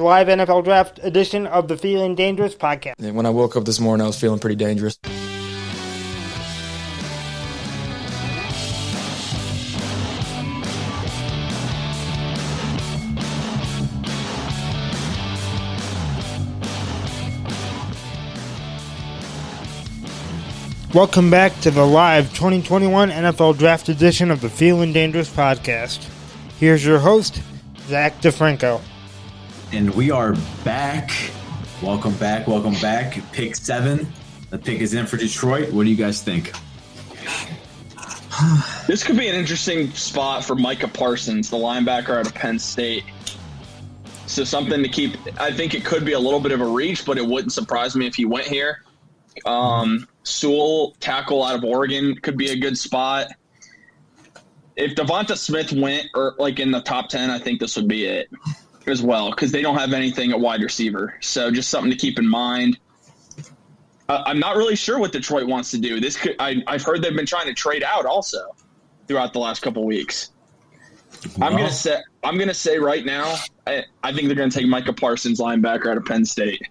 live NFL draft edition of the Feeling Dangerous podcast. And when I woke up this morning, I was feeling pretty dangerous. Welcome back to the live 2021 NFL Draft edition of the Feeling Dangerous podcast. Here's your host, Zach DiFranco. And we are back. Welcome back. Welcome back. Pick seven. The pick is in for Detroit. What do you guys think? This could be an interesting spot for Micah Parsons, the linebacker out of Penn State. So something to keep. I think it could be a little bit of a reach, but it wouldn't surprise me if he went here. Um, Sewell, tackle out of Oregon, could be a good spot. If Devonta Smith went or like in the top ten, I think this would be it as well because they don't have anything at wide receiver. So just something to keep in mind. Uh, I'm not really sure what Detroit wants to do. This could, I, I've heard they've been trying to trade out also throughout the last couple weeks. I'm gonna say I'm gonna say right now, I, I think they're gonna take Micah Parsons, linebacker out of Penn State.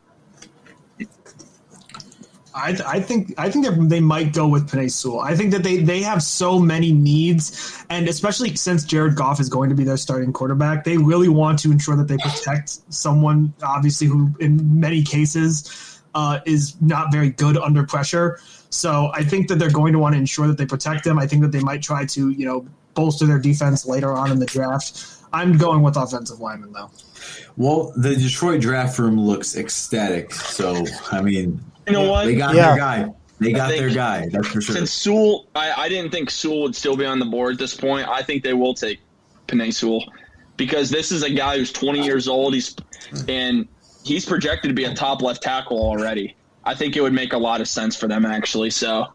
I, I think I think they might go with Penei Sewell. I think that they they have so many needs, and especially since Jared Goff is going to be their starting quarterback, they really want to ensure that they protect someone, obviously, who in many cases uh, is not very good under pressure. So I think that they're going to want to ensure that they protect him. I think that they might try to you know bolster their defense later on in the draft. I'm going with offensive lineman though. Well, the Detroit draft room looks ecstatic. So I mean, You know what? they got Yeah. their guy. They got think their guy. That's for sure. Since Sewell, I, I didn't think Sewell would still be on the board at this point. I think they will take Penei Sewell because this is a guy who's 20 years old. He's and he's projected to be a top left tackle already. I think it would make a lot of sense for them actually. So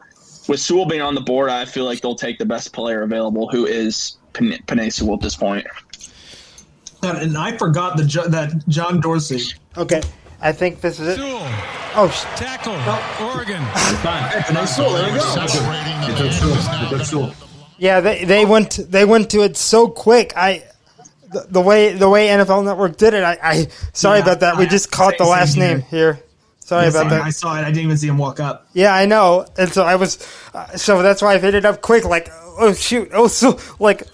with Sewell being on the board, I feel like they'll take the best player available, who is Penei Penei Sewell at this point. And, and I forgot the that John Dorsey. Okay, I think this is it. Sewell, Oh, sh- tackle, Oregon. Penei Sewell, there we go. They Sewell. They Sewell. yeah, they, they went they went to it so quick. I the, the way the way NFL Network did it. I, I sorry Yeah, about that. We I- just caught the same last here. name here. Sorry Yes, about I, that. I saw it. I didn't even see him walk up. Yeah, I know, and so I was, uh, so that's why I hit it up quick. Like, oh shoot, oh so like,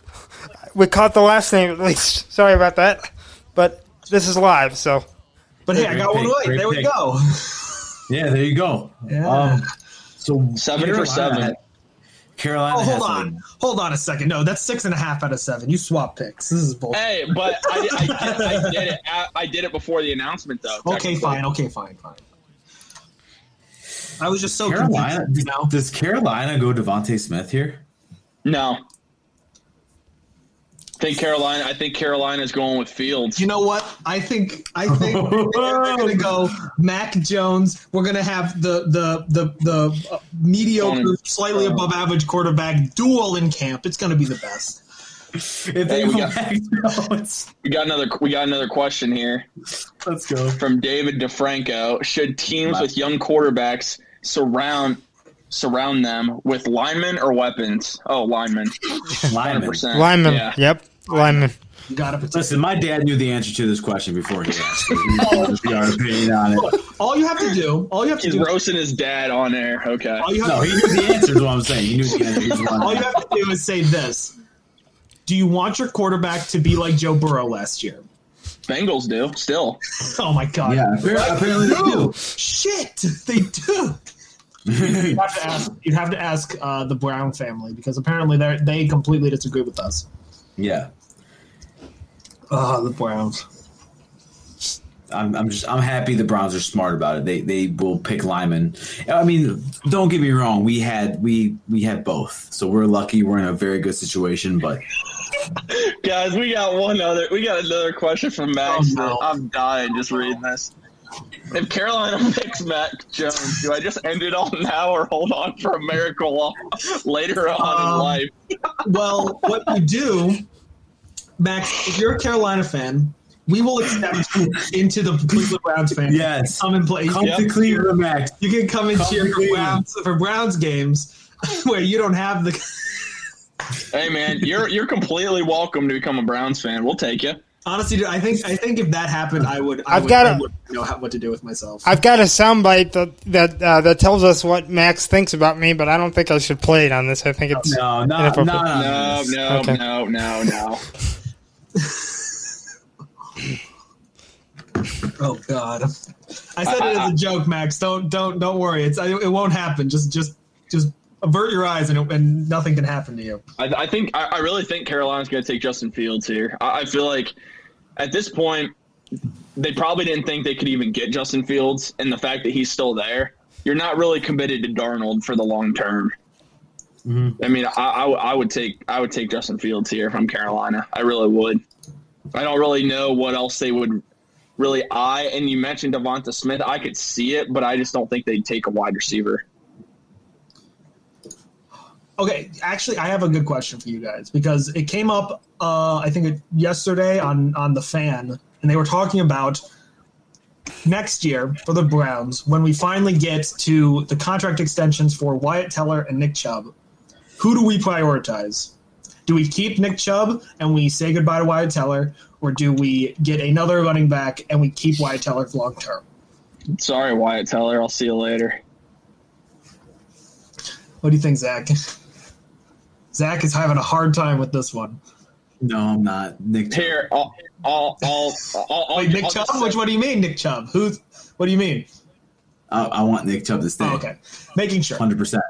we caught the last name at least. Sorry about that, but this is live, so But hey, I got one pick, right. great There we go. Yeah, there you go. Yeah. Um, so Seven for seven. Carolina. Oh, hold on. a- Hold on a second. No, that's six and a half out of seven. You swap picks. This is bullshit. Hey, but I, I, did, I did it. I did it before the announcement, though. Okay, fine. Okay, fine, fine. I was just so Carolina. confused, you know? Does Carolina go Devonta Smith here? No. I think Carolina. I think Carolina's going with Fields. You know what? I think I think they're going to go Mac Jones. We're going to have the the the the uh, mediocre, slightly above average quarterback duel in camp. It's going to be the best. If Hey, they we got- We got another. We got another question here let's go. from David DiFranco. Should teams with young quarterbacks surround surround them with linemen or weapons? Oh, linemen. Lineman. 100%. Yeah. Yep, Linemen. Got to protect. Listen, my dad knew the answer to this question before he asked. So we just got our opinion on it. All you have to do, all you have to He's do, roasting his dad on air. Okay. all you have, No, he knew the answer. Is what I'm saying. He knew the answer. He all you have to do is say this. Do you want your quarterback to be like Joe Burrow last year? Bengals do still. Oh my god! Yeah, apparently, apparently they do. Shit, they do. You'd have to ask. You'd have to ask uh, the Brown family because apparently they they completely disagree with us. Yeah, Oh, the Browns. I'm, I'm just I'm happy the Browns are smart about it. They they will pick Lyman. I mean, don't get me wrong. We had we we had both, so we're lucky. We're in a very good situation. But Guys, we got one other. We got another question from Max. Oh, no. I'm dying just reading this. If Carolina picks Mac Jones, do I just end it all now or hold on for a miracle later on Um, in life? Well, what you do, Max, if you're a Carolina fan, we will accept you into the Cleveland Browns fan. Yes. come and play. come Yep. to Cleveland, Max. You can come and Come cheer for Browns for Browns games where you don't have the. Hey man, you're you're completely welcome to become a Browns fan. We'll take you. Honestly, dude, I think I think if that happened, I would. I I've would, gotta- would know how, what to do with myself. I've got a soundbite that that uh, that tells us what Max thinks about me, but I don't think I should play it on this. I think it's No, no, no, no. No, no, Okay. no, no, no. oh God, I said it as a joke, Max. Don't don't don't worry. It's it won't happen. Just just just avert your eyes, and, and nothing can happen to you. I, I think I, I really think Carolina's going to take Justin Fields here. I, I feel like at this point they probably didn't think they could even get Justin Fields, and the fact that he's still there, you're not really committed to Darnold for the long term. Mm-hmm. I mean, I, I, I would take I would take Justin Fields here if I'm Carolina. I really would. I don't really know what else they would really eye. And you mentioned Devonta Smith. I could see it, but I just don't think they'd take a wide receiver. Okay, actually, I have a good question for you guys because it came up, uh, I think, it, yesterday on on the fan, and they were talking about next year for the Browns when we finally get to the contract extensions for Wyatt Teller and Nick Chubb. Who do we prioritize? Do we keep Nick Chubb and we say goodbye to Wyatt Teller, or do we get another running back and we keep Wyatt Teller for long term? Sorry, Wyatt Teller. I'll see you later. What do you think, Zach? Zach is having a hard time with this one. No, I'm not. Nick. Chubb. Here, I'll, I'll, I'll, I'll, I'll Wait, Nick I'll Chubb? Which what do you mean, Nick Chubb? Who's what do you mean? I, I want Nick Chubb to stay. Oh, okay. Making sure. Hundred percent.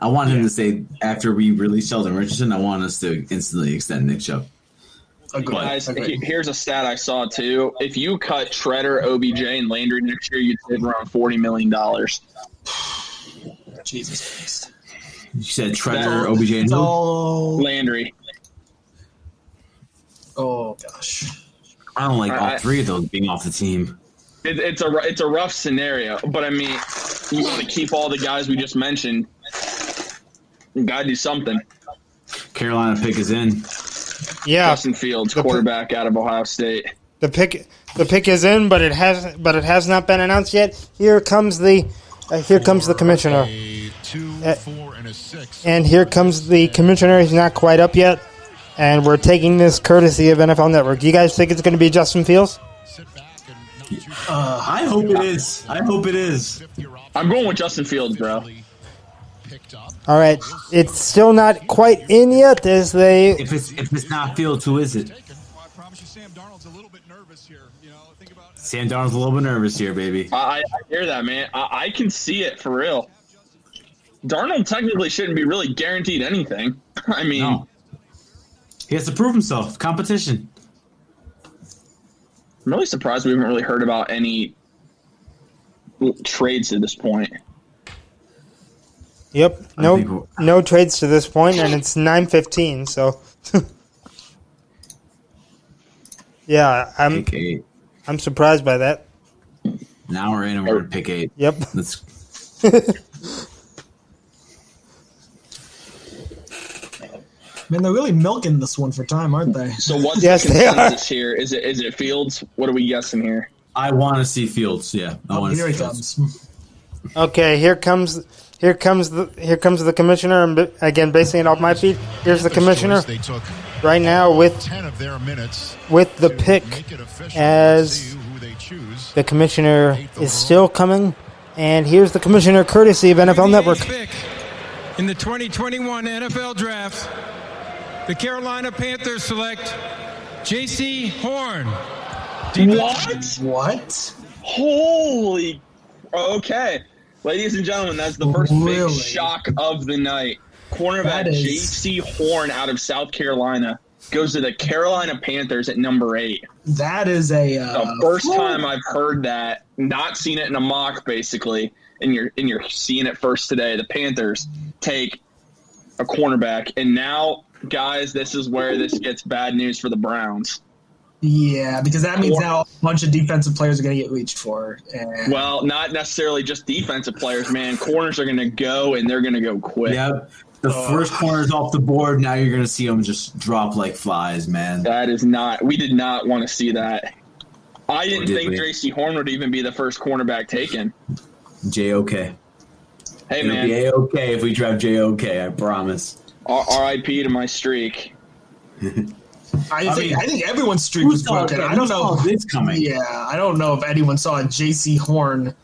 I want him to say after we release Sheldon Richardson. I want us to instantly extend Nick Chubb. Agreed. Guys, Agreed. here's a stat I saw too. If you cut Treader, OBJ, and Landry next year, you'd save around forty million dollars. Jesus Christ. You said Treader, OBJ, and It's who? Landry. Oh gosh. I don't like all I- three of those being off the team. It, it's a it's a rough scenario, but I mean, you want to keep all the guys we just mentioned. You gotta do something. Carolina pick is in. yeah. Justin Fields, The- quarterback out of Ohio State. The pick the pick is in, but it has but it has not been announced yet. Here comes the uh, here comes the commissioner, A two, Uh, four, and a six. and here comes the commissioner. He's not quite up yet, and we're taking this courtesy of NFL Network. Do you guys think it's going to be Justin Fields? Sit back and not too I hope it is. I hope it is. fifth year option I'm going with Justin Fields, bro. All right, it's still not quite in yet, as they If it's if it's not Fields, who is it? Taken. Well, I promise you, Sam Darnold's a little bit nervous here. You know, think about Sam Darnold's a little bit nervous here, baby. I, I hear that, man. I, I can see it for real. Darnold technically shouldn't be really guaranteed anything. I mean, No. He has to prove himself. Competition. I'm really surprised we haven't really heard about any trades to this point. Yep, no think we'll- no trades to this point, and it's nine fifteen. So, yeah, I'm Pick eight. I'm surprised by that. Now we're in and we're gonna pick eight. Yep. Let's Man, they're really milking this one for time, aren't they? So what's Yes, the they consensus here? Is it is it Fields? What are we guessing here? I wanna see Fields, yeah. I Oh, wanna here see he Fields. comes. Okay, here comes here comes the here comes the commissioner. And again, basing it off my feet, here's the commissioner They took right now with ten of their minutes with the pick. make it official. as See who they choose. The commissioner is still coming, and here's the commissioner, courtesy of NFL Network. in the 2021 NFL Draft, the Carolina Panthers select Jaycee Horn. What? What? Holy! Okay, ladies and gentlemen, that's the first Really? big shock of the night. Cornerback That is- Jaycee Horn out of South Carolina goes to the Carolina Panthers at number eight. That is a The uh, first time I've heard that, not seen it in a mock, basically, and you're and you're seeing it first today. The Panthers take a cornerback, and now, guys, this is where this gets bad news for the Browns. Yeah, because that means now a bunch of defensive players are going to get reached for. And Well, not necessarily just defensive players, man. Corners are going to go, and they're going to go quick. Yep. The uh, first corner's off the board. Now you're gonna see them just drop like flies, man. That is not. We did not want to see that. I didn't did think we? Jaycee Horn would even be the first cornerback taken. J O K. Hey, It'll man, be A O K if we draft JOK, I promise. R- R.I.P. to my streak. I, I think mean, I think everyone's streak was saw, broken. I don't saw know. this coming? Yeah, I don't know if anyone saw Jaycee Horn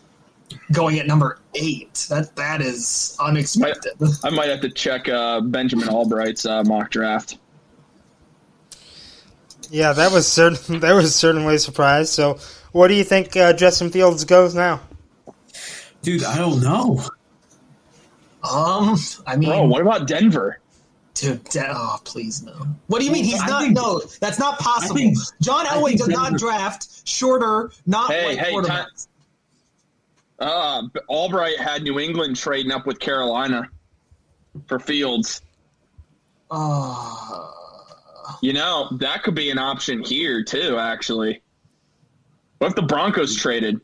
going at number eight. That that is unexpected. I might have to check uh, Benjamin Allbright's uh, mock draft. Yeah, that was certain. That was certainly a surprise. So, what do you think uh, Justin Fields goes now? Dude, I don't know. Um, I mean, Bro, what about Denver? Dude, de- oh, please no. What do you mean he's I not? think- no, that's not possible. Think- John Elway think does not draft shorter, not Hey, white hey, quarterbacks. Uh, Allbright had New England trading up with Carolina for Fields. Uh, You know, that could be an option here, too, actually. What if the Broncos traded?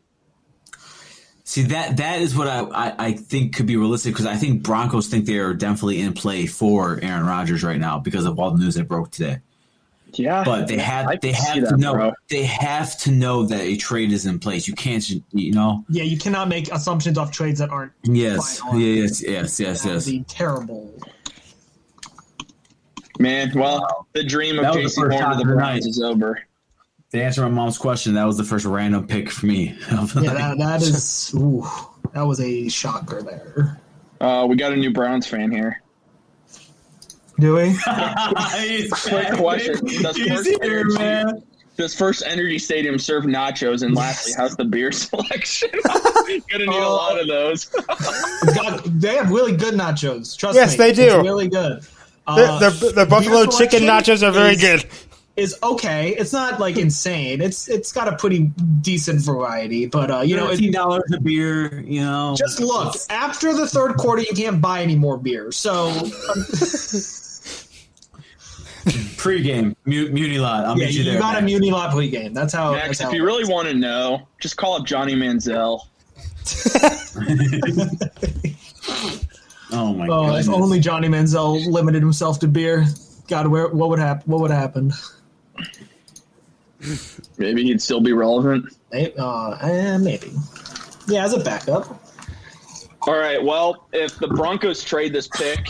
See that that is what I, I, I think could be realistic because I think Broncos think they are definitely in play for Aaron Rodgers right now because of all the news that broke today. Yeah. But they have I they can see have to that, know bro. they have to know that a trade is in place. You can't you know. yeah, you cannot make assumptions off trades that aren't. Yes, Final. yes, yes, yes, That would yes. be terrible. Man, well, the dream of That was the Jason first Horn to the tonight. Browns is over. To answer my mom's question, that was the first random pick for me. Yeah, that, that is. Ooh, that was a shocker there. Uh, we got a new Browns fan here. Do we? Quick question. Does He's first, here, energy, man. does FirstEnergy Stadium serve nachos? And lastly, how's the beer selection? Gonna need a Oh. lot of those. God, they have really good nachos. Trust Yes, me. Yes, they do. It's really good. The, Uh, the, the buffalo chicken nachos are very is- good. Is okay. It's not like insane. It's it's got a pretty decent variety, but uh, you know, Fifteen dollars a beer. You know, just look after the third quarter, you can't buy any more beer. So pregame mu- muni lot. I'll yeah, meet you you, there. got a man. muni lot pregame. That's how. Max, that's if you really want to know, just call up Johnny Manziel. Oh my Oh, god! if only Johnny Manziel limited himself to beer. God, where what would happen? What would happen? Maybe he'd still be relevant. Maybe, uh, eh, maybe. Yeah, as a backup. All right. Well, if the Broncos trade this pick,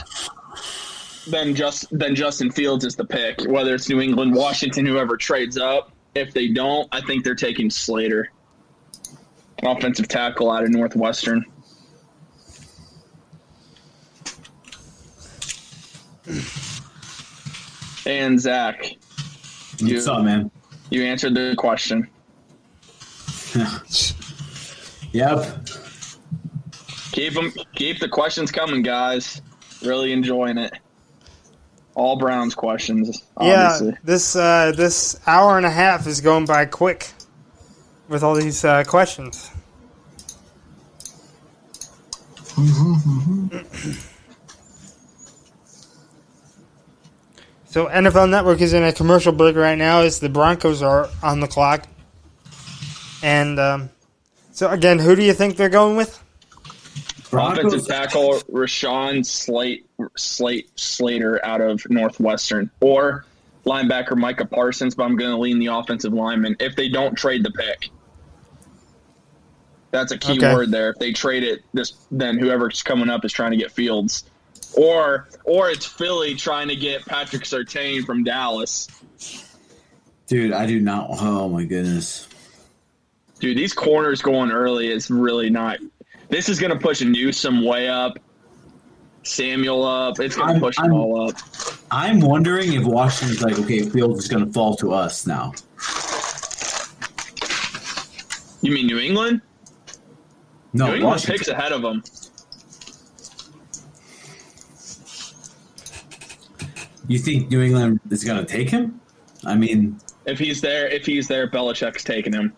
then just then Justin Fields is the pick. Whether it's New England, Washington, whoever trades up. If they don't, I think they're taking Slater, offensive tackle out of Northwestern. And Zach, you, What's up, man? You answered the question. Yep. Keep them, keep the questions coming, guys. Really enjoying it. All Browns questions, obviously. Yeah, this uh, this hour and a half is going by quick with all these uh, questions. so NFL Network is in a commercial break right now as the Broncos are on the clock. And um, so again, who do you think they're going with? Offensive tackle Rashawn Slate Slate Slater out of Northwestern, or linebacker Micah Parsons. But I'm going to lean the offensive lineman if they don't trade the pick. That's a key Okay. word there. If they trade it, this then whoever's coming up is trying to get Fields, or or it's Philly trying to get Patrick Surtain from Dallas. Dude, I do not. Oh my goodness. Dude, these corners going early is really not. This is going to push Newsome way up, Samuel up. It's going to I'm- push them I'm- all up. I'm wondering if Washington's like, okay, Fields is going to fall to us now. You mean New England? No, New England Washington. picks ahead of them. You think New England is going to take him? I mean, If he's there, if he's there, Belichick's taking him.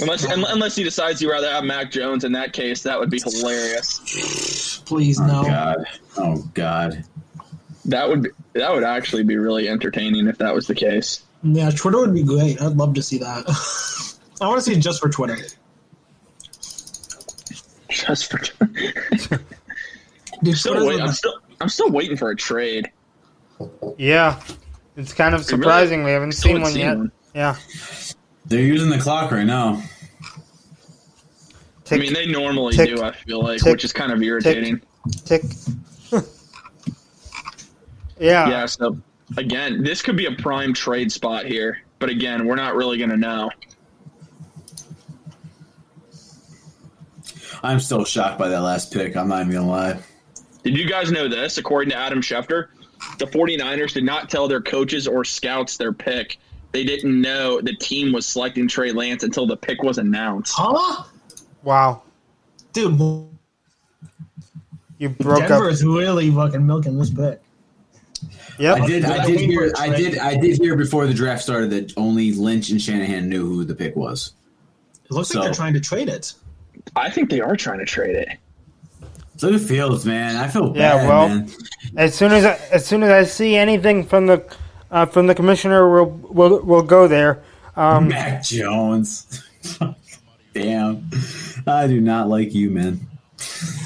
Unless, un- unless he decides he'd rather have Mac Jones, in that case, that would be hilarious. Please no. oh no. god, oh god. That would be, that would actually be really entertaining if that was the case. Yeah, Twitter would be great. I'd love to see that. I want to see it just for Twitter. Just for Dude, still wait, I'm still I'm still waiting for a trade. Yeah, it's kind of surprising we haven't Still seen one seen yet. one. Yeah, They're using the clock right now. I mean, they normally tick, do. I feel like, tick, which is kind of irritating. tick. Yeah. Yeah, so again, this could be a prime trade spot here. But again, we're not really going to know. I'm still shocked by that last pick. I'm not even gonna lie. Did you guys know this? According to Adam Schefter, the 49ers did not tell their coaches or scouts their pick. They didn't know the team was selecting Trey Lance until the pick was announced. Huh? Wow. Dude, You broke Denver up. is really fucking milking this pick. Yep. I did. I did waiting hear. for a I trade. did. I did hear before the draft started that only Lynch and Shanahan knew who the pick was. It looks So- like they're trying to trade it. I think they are trying to trade it. Look at Fields, man. I feel Yeah, bad, well- man. As soon as I, as soon as I see anything from the uh, from the commissioner, we'll we'll, we'll go there. Um, Mac Jones. Damn, I do not like you, man.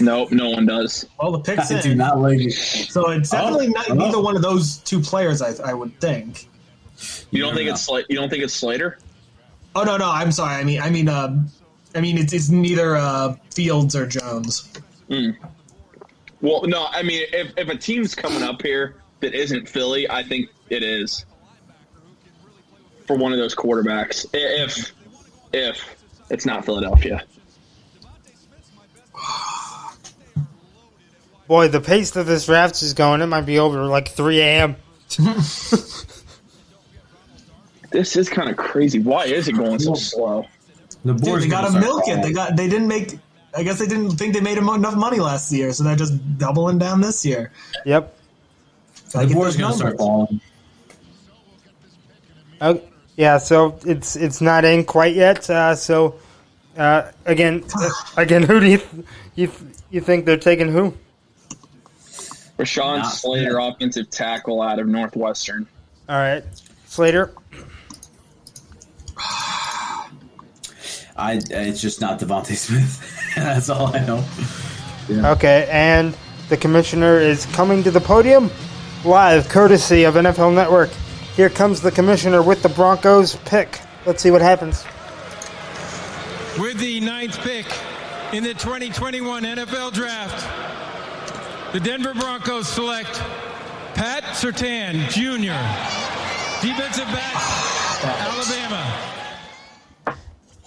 Nope, no one does. Well, the pick's I do not like you. So it's definitely Oh, not, oh. neither one of those two players, I, I would think. You don't think no. it's Sla- you don't think it's Slater? Oh no, no, I'm sorry. I mean, I mean, uh, I mean, it's, it's neither uh, Fields or Jones. Mm. Well, no. I mean, if if a team's coming up here that isn't Philly, I think it is for one of those quarterbacks. If if it's not Philadelphia. boy, the pace that this draft is going, it might be over like 3 a.m. This is kind of crazy. Why is it going so slow? The Dude, board's they got to milk it. They got. They didn't make. I guess they didn't think they made enough money last year, so they're just doubling down this year. Yep. Gotta The get board's gonna start falling. Oh, yeah, so it's it's not in quite yet. Uh, so uh, again, uh, again, who do you th- you th- you think they're taking? Who? Rashawn Not Slater, offensive tackle out of Northwestern. All right, Slater. I. It's just not Devonta Smith. That's all I know. Okay, and the commissioner is coming to the podium live, courtesy of NFL Network. Here comes the commissioner with the Broncos pick. Let's see what happens. With the ninth pick in the 2021 NFL Draft, the Denver Broncos select Pat Surtain Jr., defensive back, Alabama.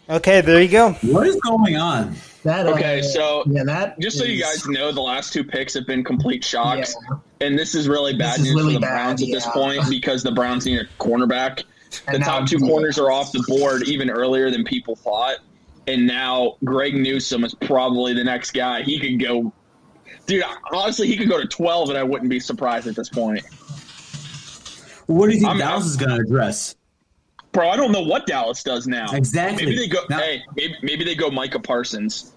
Okay, there you go. What is going on? That, Okay, uh, so yeah, that just so you guys know, the last two picks have been complete shocks, Yeah. and this is really bad is news really for the bad, Browns at this point because the Browns need a cornerback. The And top two corners are off the board even earlier than people thought, and now Greg Newsome is probably the next guy. He could go, dude. Honestly, he could go to twelve, and I wouldn't be surprised at this point. What do you think I'm- Dallas is gonna address? Bro, I don't know what Dallas does now. Exactly. Maybe they go. Now- hey, maybe, maybe they go Micah Parsons.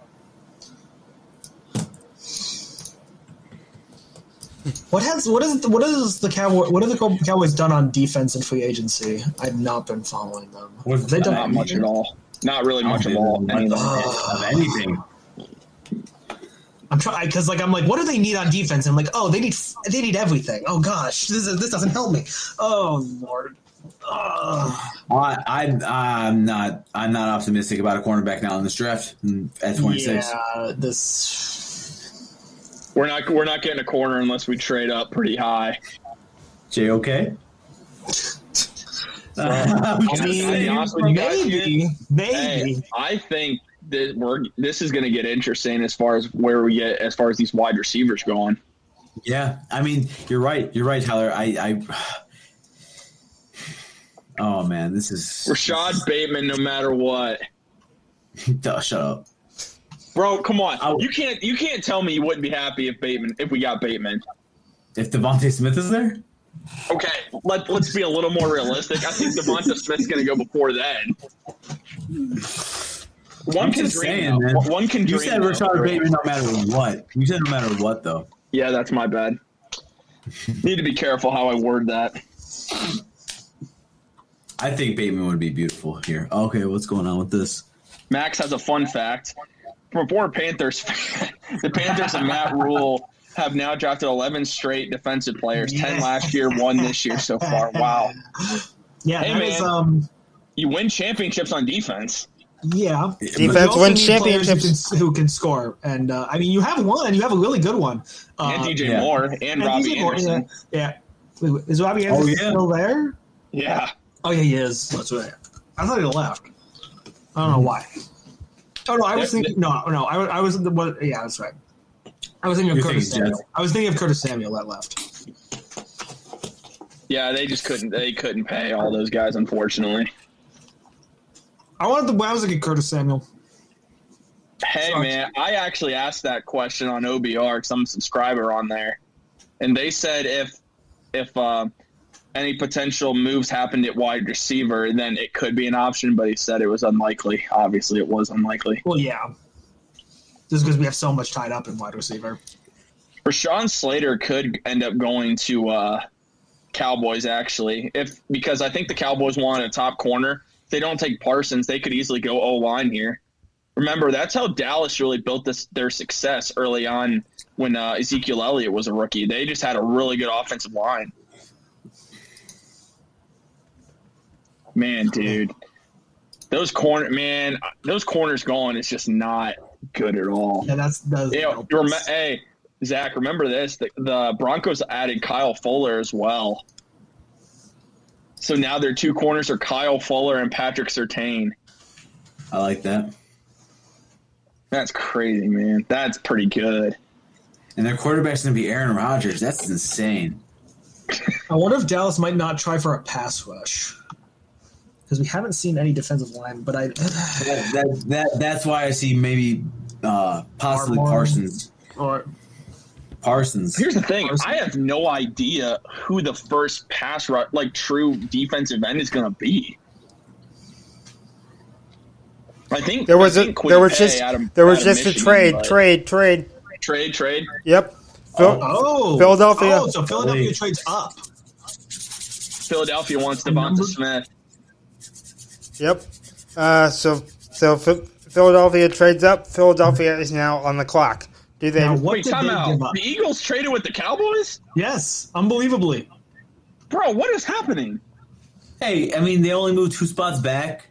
What has what is what is the Cowboy what have the Cowboys done on defense and free agency? I've not been following them. What's Have they done Not much at all. Not really much at all. Anything. Anything. of anything. I'm trying because like I'm like, what do they need on defense? I'm like, oh, they need they need everything. Oh gosh, this is, this doesn't help me. Oh lord. Ugh. I, I I'm not I'm not optimistic about a cornerback now in this draft mm, at 26. Yeah, this. We're not. We're not getting a corner unless we trade up pretty high. J okay? I I'll mean, honest with you guys, maybe, maybe. Hey, I think that we're. This is going to get interesting as far as where we get as far as these wide receivers going. yeah, I mean you're right. You're right, Tyler. I, I oh man, this is Rashod Bateman, no matter what, Duh, shut up. bro. Come on, I- you can't. You can't tell me you wouldn't be happy if Bateman if we got Bateman. If Devonta Smith is there, Okay, let let's be a little more realistic. I think Devonta Smith's going to go before then. One I'm can dream. saying, man. One can you dream. said though. Rashod Bateman no matter what. You said no matter what though. Yeah, that's my bad. Need to be careful how I word that. I think Bateman would be beautiful here. Okay, what's going on with this? Max has a fun fact. For former Panthers, the Panthers and Matt Rhule have now drafted 11 straight defensive players, 10 last year, one this year so far. Wow. Yeah, Hey, that is man. um. You win championships on defense. Yeah, Defense wins championships. Who can, who can score, and uh, I mean, you have one. You have a really good one. Uh, and DJ yeah. Moore and, and Robbie DJ Moore, Anderson. Yeah, yeah. Wait, wait, is Robbie Anderson Oh, yeah. still there? Yeah. Oh yeah, he is. That's right. I thought he left. I don't know why. Oh no, I was thinking. No, no, I, was- I was the what? Yeah, that's right. I was thinking of You're Curtis thinking Samuel. Jets. I was thinking of Curtis Samuel that left. Yeah, they just couldn't they couldn't pay all those guys, unfortunately. I wanted the. I was thinking Curtis Samuel. Hey Sucks. man, I actually asked that question on OBR because I'm a subscriber on there, and they said if if uh, any potential moves happened at wide receiver, then it could be an option. But he said it was unlikely. Obviously, it was unlikely. Well, yeah. Just because we have so much tied up in wide receiver. Rashawn Slater could end up going to uh, Cowboys actually, if because I think the Cowboys want a top corner. If they don't take Parsons, they could easily go O line here. Remember, that's how Dallas really built this their success early on when uh, Ezekiel Elliott was a rookie. They just had a really good offensive line. Man, dude, those corner man, those corners going is just not good at all. Yeah, that's that's. Yeah, you rem- hey, Zach, remember this? The, the Broncos added Kyle Fuller as well. So now their two corners are Kyle Fuller and Patrick Surtain. I like that. That's crazy, man. That's pretty good. And their quarterback's going to be Aaron Rodgers. That's insane. I wonder if Dallas might not try for a pass rush because we haven't seen any defensive line. But I, That, that, that that's why I see maybe uh, possibly Barmore. Parsons. or Parsons. Here's the thing: I have no idea who the first pass rush, like true defensive end, is going to be. I think There was I a think there was just out of- there was out of just a trade, but- trade, trade. trade, trade. Yep. Phil, oh Philadelphia. Oh, so Philadelphia Wait. trades up. Philadelphia wants And Devonta number- Smith. Yep. Uh, so so Ph- Philadelphia trades up. Philadelphia is now on the clock. Do they? Now, what Wait, did time they out. The Eagles traded with the Cowboys, Yes, unbelievably. bro. What is happening, Hey, I mean, they only moved two spots back.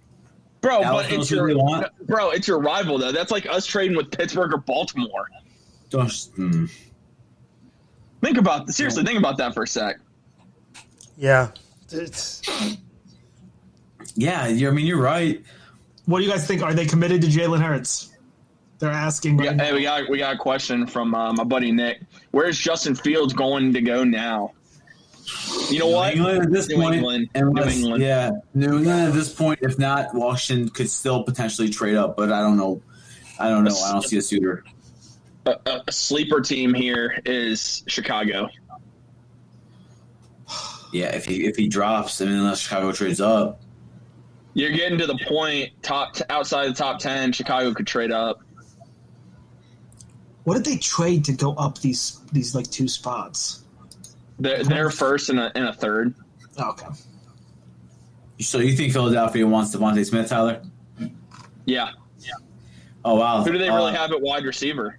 bro? Dallas but it's your want. bro. It's your rival though. That's like us trading with Pittsburgh or Baltimore. Don't. Hmm. Think about seriously. Think about that for a sec. Yeah. It's, Yeah, you I mean, you're right. What do you guys think? Are they committed to Jalen Hurts? They're asking. Right Yeah, hey, we got we got a question from uh, my buddy Nick. Where's Justin Fields going to go now? You know what? New England at this New point, England. unless- New England. yeah, New England at this point. If not, Washington could still potentially trade up, but I don't know. I don't know. I don't see a suitor. A, a- a sleeper team here is Chicago. Yeah, if he if he drops, I mean, unless Chicago trades up, You're getting to the point top t- outside the top ten. Chicago could trade up. What did they trade to go up these these like two spots? They're, they're first and a, and a third. Oh, okay. so you think Philadelphia wants Devonta Smith, Tyler? Yeah. Oh wow, Who do they really Uh, have at wide receiver?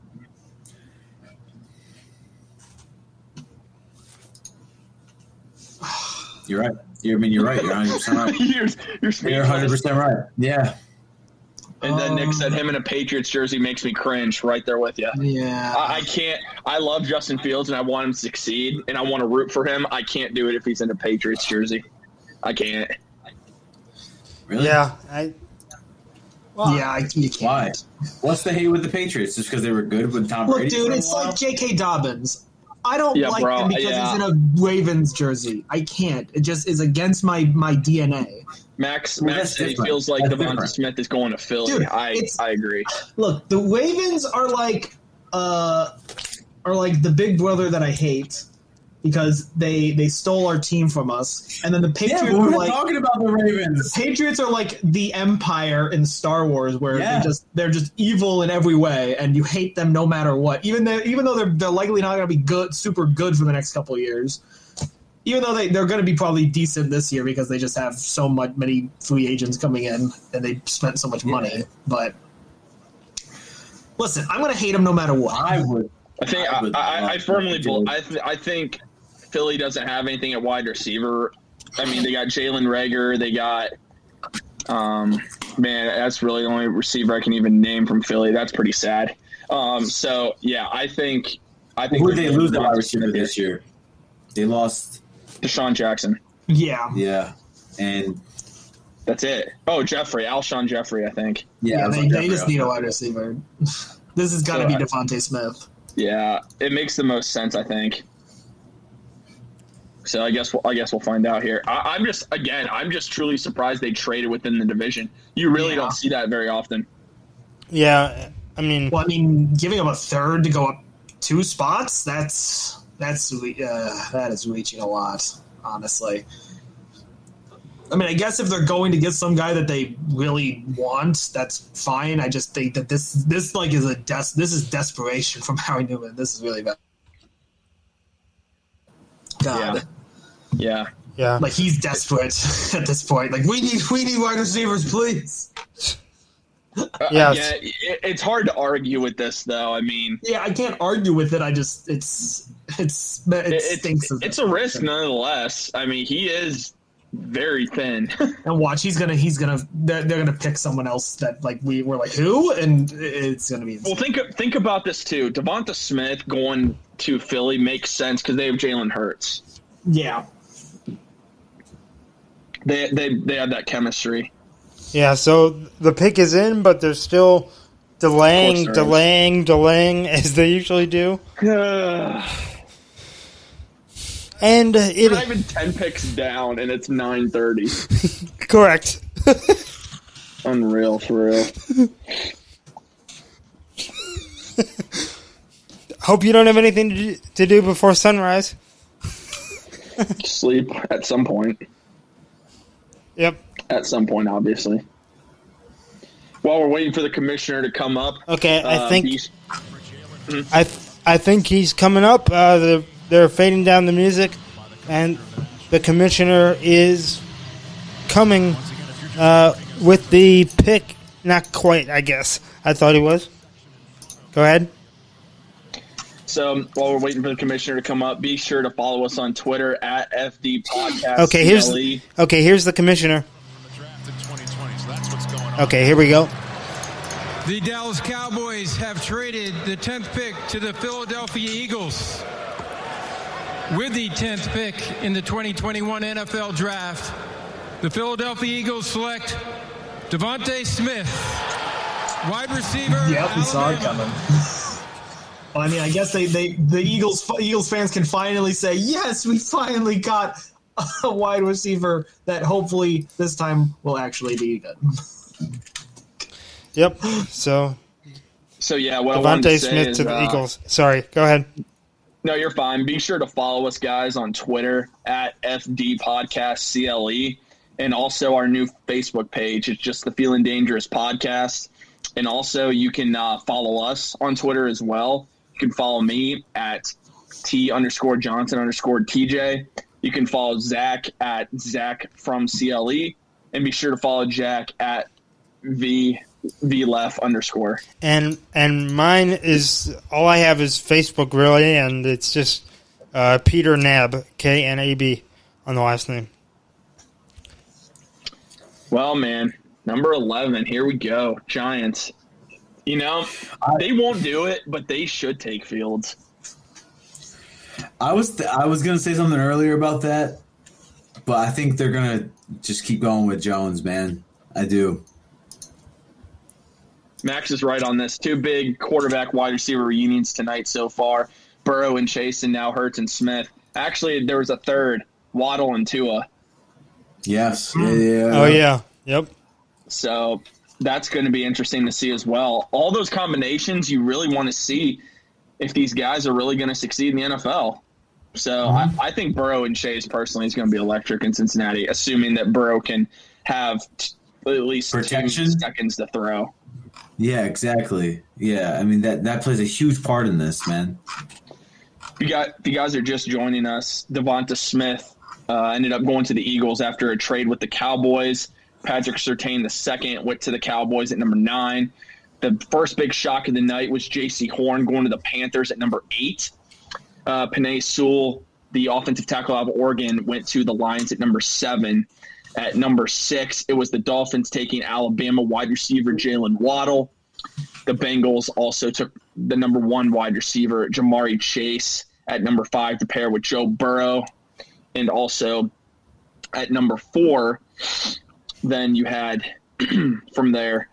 You're right. You're, I mean, you're right. You're 100 percent right. you're, you're You're 100 percent right. Yeah. And then Nick said um, him in a Patriots jersey makes me cringe. Right there with you. Yeah. I, I can't. I love Justin Fields and I want him to succeed and I want to root for him. I can't do it if he's in a Patriots jersey. I can't. Really? yeah. I, yeah, I, you can't. Why? What's the hate with the Patriots? Just because they were good with Tom Look, Brady? dude, for a it's while? like J.K. Dobbins. I don't Yeah, like bro, him because yeah. he's in a Ravens jersey. I can't. It just is against my my DNA. Max, Well, Max that's said he different. feels like That's Devonta different. Smith is going to Philly. Dude, I I agree. Look, the Ravens are like uh are like the big brother that I hate because they they stole our team from us, and then the Patriots but we're are like talking about the Ravens. Patriots are like the Empire in Star Wars, where Yeah. they just they're just evil in every way, and you hate them no matter what. Even though even though they're they're likely not going to be good, super good for the next couple of years. Even though they they're going to be probably decent this year because they just have so much many free agents coming in and they spent so much money. But listen, I'm going to hate them no matter what. I would. I think I I, I, I firmly to. bel I th- I think Philly doesn't have anything at wide receiver. I mean, they got Jalen Reagor. They got um man, that's really the only receiver I can even name from Philly. That's pretty sad. Um, so yeah, I think I think Who did they lose the gonna wide receiver this year? They lost. DeSean Jackson. Yeah. Yeah, and That's it. Oh, Jeffery, Alshon Jeffery, I think. yeah, Yeah, they, like, they just need a wide receiver. This has got to So be I- Devonta Smith. Yeah, it makes the most sense, I think. So I guess we'll, I guess we'll find out here. I, I'm just again, I'm just truly surprised they traded within the division. You really Yeah. don't see that very often. Yeah, I mean, Well, I mean, giving up a third to go up two spots, that's that's uh, that is reaching a lot, honestly. I mean, I guess if they're going to get some guy that they really want, that's fine. I just think that this this like is a des- this is desperation from Howie Newman. This is really bad. God, Yeah. Yeah, yeah, like he's desperate at this point. Like we need we need wide receivers, please. Uh, Yes. yeah. It, it's hard to argue with this, though. I mean, Yeah, I can't argue with it. I just it's it's it, it, stinks. it's it's a risk nonetheless. I mean, he is very thin. And watch, he's gonna he's gonna they're, they're gonna pick someone else that like we were like who, and it's gonna be. well, think think about this too. Devonta Smith going to Philly makes sense because they have Jalen Hurts. yeah, They they they have that chemistry. yeah. So the pick is in, but they're still delaying, there is. delaying, delaying, as they usually do. And it's Not even ten picks down, and it's nine thirty. correct. Unreal for real. Hope you don't have anything to to do before sunrise. Sleep at some point. Yep. At some point, obviously. While we're waiting for the commissioner to come up, Okay, I uh, think these- I th- I think he's coming up. Uh, they're, they're fading down the music, and the commissioner is coming uh, with the pick. Not quite, I guess. I thought he was. Go ahead. So while we're waiting for the commissioner to come up, be sure to follow us on Twitter at FD Podcast. Okay, here's CLE. okay. Here's the commissioner. draft in 2020. So that's what's going on. Okay, here we go. The Dallas Cowboys have traded the 10th pick to the Philadelphia Eagles. With the 10th pick in the 2021 NFL Draft, the Philadelphia Eagles select Devonta Smith, wide receiver. yep, we saw it coming. Well, I mean, I guess they, they the Eagles Eagles fans can finally say yes, we finally got a wide receiver that hopefully this time will actually be good. Yep. So So yeah, what I to Devonta say Smith is, to the uh, Eagles. Sorry. Go ahead. No, you're fine. Be sure to follow us, guys, on Twitter at FD Podcast CLE, and also our new Facebook page. It's just the Feeling Dangerous Podcast, and also you can uh, follow us on Twitter as well. You can follow me at T underscore Johnson underscore TJ. You can follow Zach at Zach from CLE, and be sure to follow Jack at V V Left underscore. And and mine is all I have is Facebook really, and it's just uh, Peter Nab K N A B on the last name. Well, man, number 11, here we go. Giants. You know, they won't do it, but they should take Fields. I was I was gonna say something earlier about that, but I think they're gonna just keep going with Jones, man. I do. Max is right on this. Two big quarterback wide receiver reunions tonight so far. Burrow and Chase, and now Hurts and Smith. Actually, there was a third, Waddle and Tua. Yes. Hmm. Yeah. Yeah. Oh yeah. Yep. So that's going to be interesting to see as well. All those combinations you really want to see if these guys are really going to succeed in the NFL. So I, I think Burrow and Chase personally is going to be electric in Cincinnati, assuming that Burrow can have t- at least Protection? two seconds to throw. Yeah. Exactly. Yeah. I mean that that plays a huge part in this, man. You got the guys are just joining us. Devonta Smith uh, ended up going to the Eagles after a trade with the Cowboys. Patrick Surtain the second went to the Cowboys at number nine. The first big shock of the night was Jaycee Horn going to the Panthers at number eight. Uh, Penei Sewell, the offensive tackle out of Oregon, went to the Lions at number seven. At number six, it was the Dolphins taking Alabama wide receiver Jaylen Waddle. The Bengals also took the number one wide receiver, Ja'Marr Chase, at number five to pair with Joe Burrow. and also at number four, then you had from there.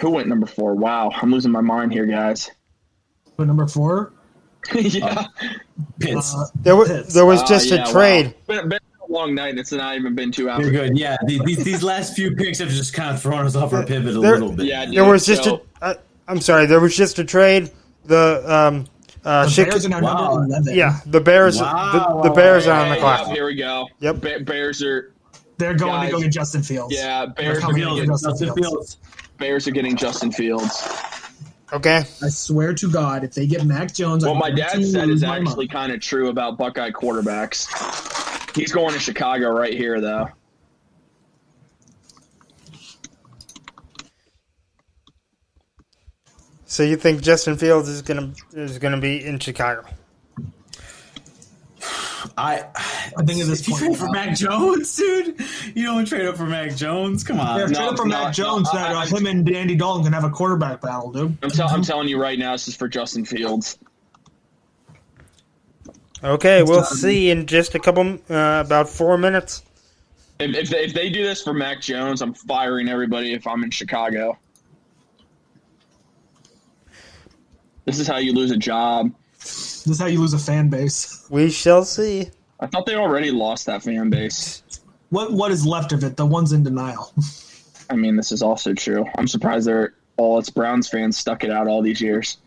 Who went number four? Wow, I'm losing my mind here, guys. But number four, yeah, Pitts. uh, There was Pitts. there was Uh, just yeah, a trade. Wow. Been, been a long night. It's not even been two hours. You're good. Yeah, these, these, these last few picks have just kind of thrown us off our pivot a There- little bit. Yeah, dude, There was just so, a. Uh, I'm sorry. There was just a trade. The um uh the Chica- Bears are now Wow. number eleven. yeah the Bears Wow. the, the Bears are on the Hey, clock. yeah, here we go. Yep. Ba- Bears are they're going Guys. to go get Justin Fields. yeah. Bears are getting get Justin Justin Fields. Fields. Bears are getting Justin Fields. Okay. I swear to God, if they get Mac Jones, What I'm my dad to said is actually kind of true about Buckeye quarterbacks. He's going to Chicago right here, though. So you think Justin Fields is gonna is gonna be in Chicago? I, I think at this if you point, trade for Mac Jones, dude, you don't trade up for Mac Jones. Come on. Yeah, No, trade up for no, Mac Jones. no, that uh, I- him and Andy Dalton can have a quarterback battle, dude. I'm, tell- I'm telling you right now, this is for Justin Fields. Okay, we'll see in just a couple uh, about four minutes. If, if, they, if they do this for Mac Jones, I'm firing everybody if I'm in Chicago. This is how you lose a job. This is how you lose a fan base. We shall see. I thought they already lost that fan base. What what is left of it? The one's in denial. I mean, this is also true. I'm surprised they're all its Browns fans stuck it out all these years.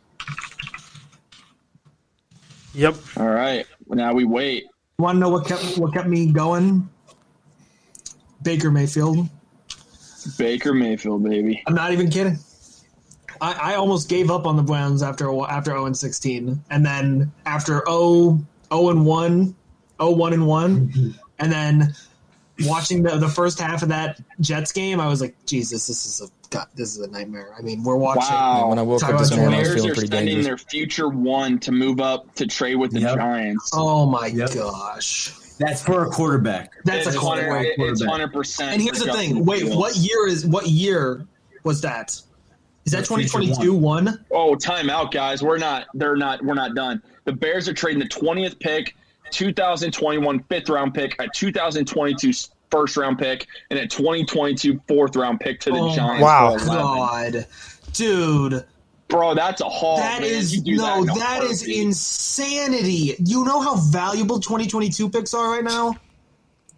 Yep. All right, now we wait. Want to know what kept what kept me going? Baker Mayfield. Baker Mayfield, baby. I'm not even kidding. I, I almost gave up on the Browns after after 0 and 16, and then after 0 0 and 1, 0 1 and 1, and then watching the the first half of that Jets game, I was like, Jesus, this is a God, this is a nightmare. I mean, we're watching. Wow. When I woke up Tyrod this morning, I was Bears feeling are pretty spending dangerous. their future one to move up to trade with the Yep. Giants. Oh my Yep. gosh, That's for a quarterback. that's it's a quarterback. It's quarterback. hundred percent. And here's the thing. Wait, what year is what year was that? Is that 2022 one? Oh, timeout, guys. We're not. They're not. We're not done. The Bears are trading the twentieth pick, 2021 fifth round pick, a 2022 first round pick, and a 2022 fourth round pick to the Oh Giants. Wow. God, dude. bro, that's a haul. That man. is no, in a that is insanity. You know how valuable 2022 picks are right now, and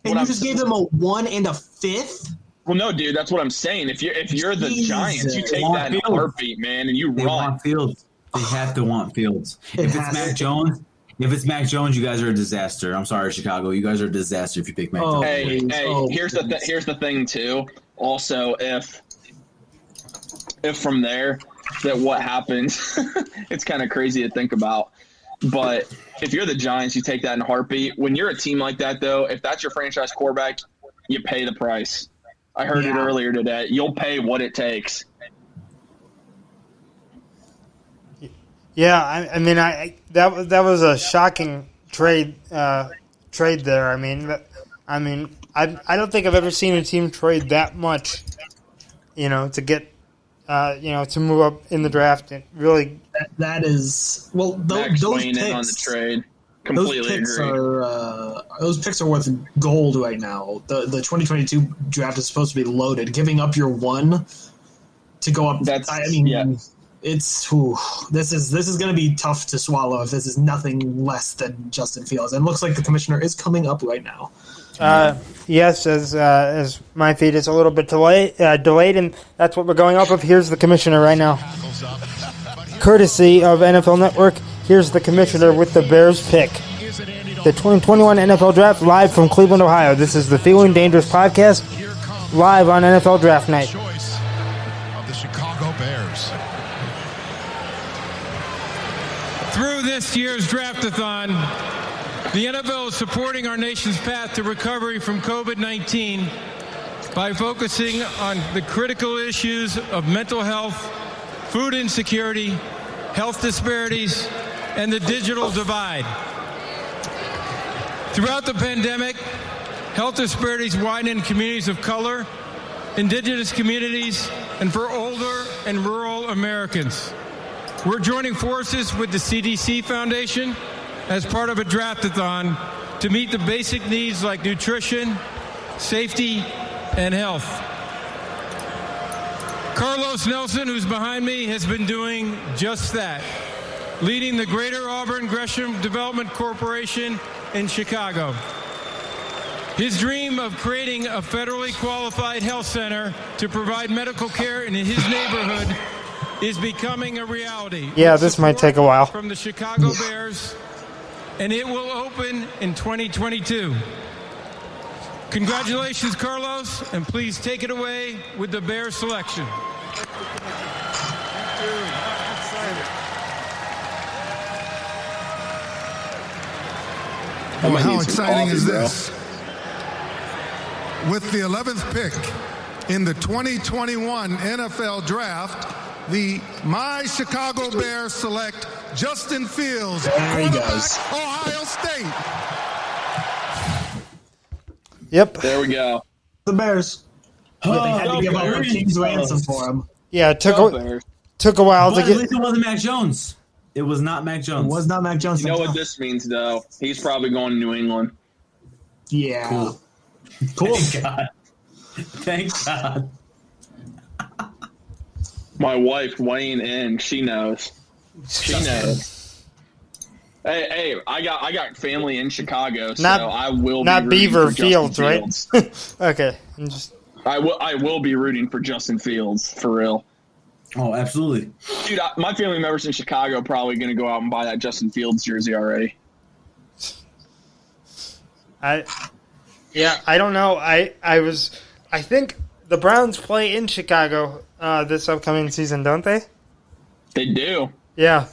What you I'm just saying- gave them a one and a fifth. Well, no, dude, that's what I'm saying. If you're if you're the Jesus. Giants, you take that in a heartbeat, man, and you They run. want Fields. They have to want Fields. It if it's Mac to. Jones, if it's Mac Jones, you guys are a disaster. I'm sorry, Chicago. You guys are a disaster if you pick Mac Oh. Jones. Hey, hey, Oh, here's the th- here's the thing too. Also, if if from there that what happens, it's kind of crazy to think about. But if you're the Giants, you take that in a heartbeat. When you're a team like that, though, if that's your franchise quarterback, you pay the price. I heard it earlier today. You'll pay what it takes. Yeah, I, I mean, I I- that was that was a shocking trade uh, trade there. I mean, I mean, I I don't think I've ever seen a team trade that much, you know, to get, uh, you know, to move up in the draft and really. That, that is well, tho- Max those weighing in on the picks. Trade. Those picks agree. are uh, those picks are worth gold right now. The the 2022 draft is supposed to be loaded. Giving up your one to go up. That's- I mean, yeah. it's whew, this is this is going to be tough to swallow if this is nothing less than Justin Fields. And looks like the commissioner is coming up right now. Uh, yes, as uh, as my feed is a little bit delay, uh, delayed, and that's what we're going off of. Here's the commissioner right now, courtesy of NFL Network. Here's the commissioner with the Bears pick. The 2021 NFL Draft live from Cleveland, Ohio. This is the Feeling Dangerous podcast, live on NFL Draft Night. Choice of the Chicago Bears. Through this year's draftathon, the NFL is supporting our nation's path to recovery from COVID 19 by focusing on the critical issues of mental health, food insecurity, health disparities, and the digital divide. Throughout the pandemic, health disparities widen in communities of color, indigenous communities, and for older and rural Americans. We're joining forces with the CDC Foundation as part of a draftathon to meet the basic needs like nutrition, safety, and health. Carlos Nelson, who's behind me, has been doing just that, leading the Greater Auburn Gresham Development Corporation in Chicago. His dream of creating a federally qualified health center to provide medical care in his neighborhood is becoming a reality. Yeah, this might take a while. From the Chicago Bears, and it will open in 2022. Congratulations, Carlos, and please take it away with the Bear selection. I might How exciting is coffee, bro. this? With the 11th pick in the 2021 NFL Draft, the My Chicago Bears select Justin Fields, There he quarterback. Ohio State. Yep. There we go. The Bears. Yeah, they had to Oh, give up a Bears. King's ransom for him. Yeah, it took Go a, Bears. took a while But to at get. least it wasn't Mac Jones. It was not Mac It Jones. was not Mac Jones. You know what this means, though? He's probably going to New England. Yeah. Cool. Cool. Thank God. Thank God. My wife weighing in. She knows. She knows. Hey, hey! I got I got family in Chicago, so Not- I will not be Beaver for Justin Fields, right? Fields. okay. I'm just I will I will be rooting for Justin Fields for real, Oh, absolutely. dude. I, my family members in Chicago probably going to go out and buy that Justin Fields jersey already. I. Yeah, I don't know. I I was. I think the Browns play in Chicago uh, this upcoming season, don't they? They do. Yeah.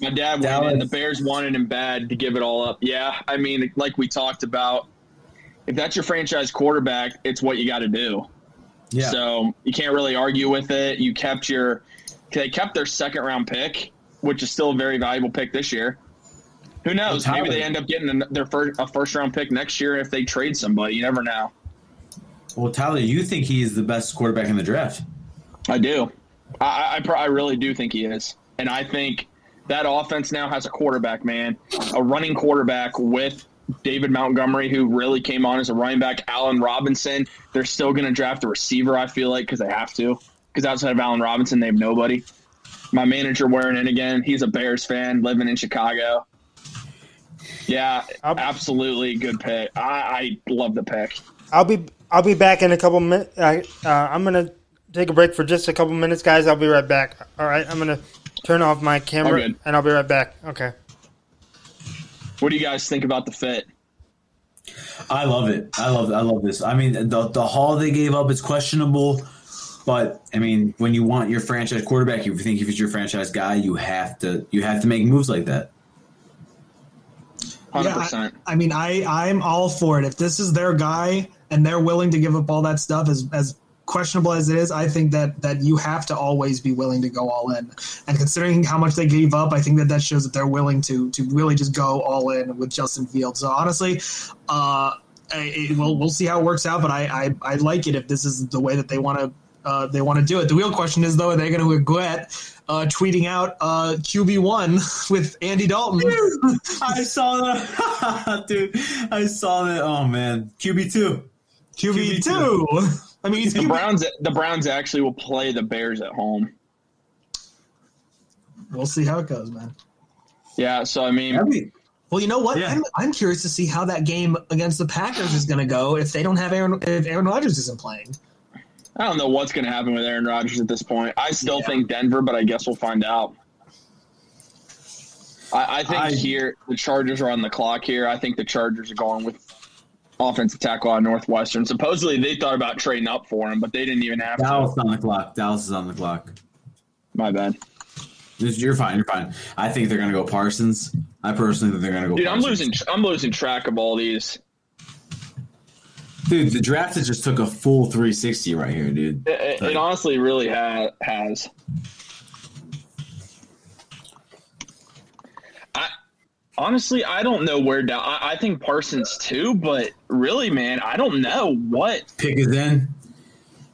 My dad went Dallas. in. The Bears wanted him bad to give it all up. Yeah, I mean, like we talked about, if that's your franchise quarterback, it's what you got to do. Yeah. So you can't really argue with it. You kept your, they kept their second round pick, which is still a very valuable pick this year. Who knows? Maybe they end up getting their first a first round pick next year if they trade somebody. You never know. well, Tyler, you think he is the best quarterback in the draft? I do. I, I, I, I really do think he is, and I think that offense now has a quarterback, man, a running quarterback with David Montgomery, who really came on as a running back. Allen Robinson. They're still going to draft a receiver. I feel like because they have to. Because outside of Allen Robinson, they have nobody. My manager wearing in again. He's a Bears fan, living in Chicago. Yeah, I'll- absolutely good pick. I, I love the pick. I'll be I'll be back in a couple minutes. Uh, uh, I'm gonna take a break for just a couple minutes, guys. I'll be right back. All right. I'm gonna turn off my camera and I'll be right back. Okay. What do you guys think about the fit? I love it. I love. I love this. I mean, the the haul they gave up is questionable, but I mean, when you want your franchise quarterback, you think if it's your franchise guy, you have to you have to make moves like that. Hundred Yeah, I, percent. I mean, I I'm all for it. If this is their guy and they're willing to give up all that stuff, as as questionable as it is, I think that that you have to always be willing to go all in. And considering how much they gave up, I think that that shows that they're willing to to really just go all in with Justin Fields. So honestly, uh, it, we'll we'll see how it works out. But I I, I like it if this is the way that they want to. Uh, they want to do it. The real question is, though, are they going to regret uh, tweeting out uh, QB one with Andy Dalton? I saw that, dude. I saw that. Oh man, QB two. QB two. I mean, he's The QB. Browns, the Browns actually will play the Bears at home. We'll see how it goes, man. Yeah, so I mean, Every, Well, you know what? Yeah. I'm, I'm curious to see how that game against the Packers is going to go if they don't have Aaron if Aaron Rodgers isn't playing. I don't know what's going to happen with Aaron Rodgers at this point. I still Yeah. think Denver, but I guess we'll find out. I, I think I- here the Chargers are on the clock. Here, I think the Chargers are going with offensive tackle of Northwestern. Supposedly, they thought about trading up for him, but they didn't even have Dallas to. on the clock. Dallas is on the clock. My bad, You're fine. You're fine. I think they're gonna go Parsons. I personally think they're gonna go. dude. I'm losing. I'm losing track of all these. Dude, the draft has just took a full 360 right here, dude. It, it- it honestly really ha- has. Honestly, I don't know where down. I, I think Parsons too, but really, man, I don't know what. Pick is in.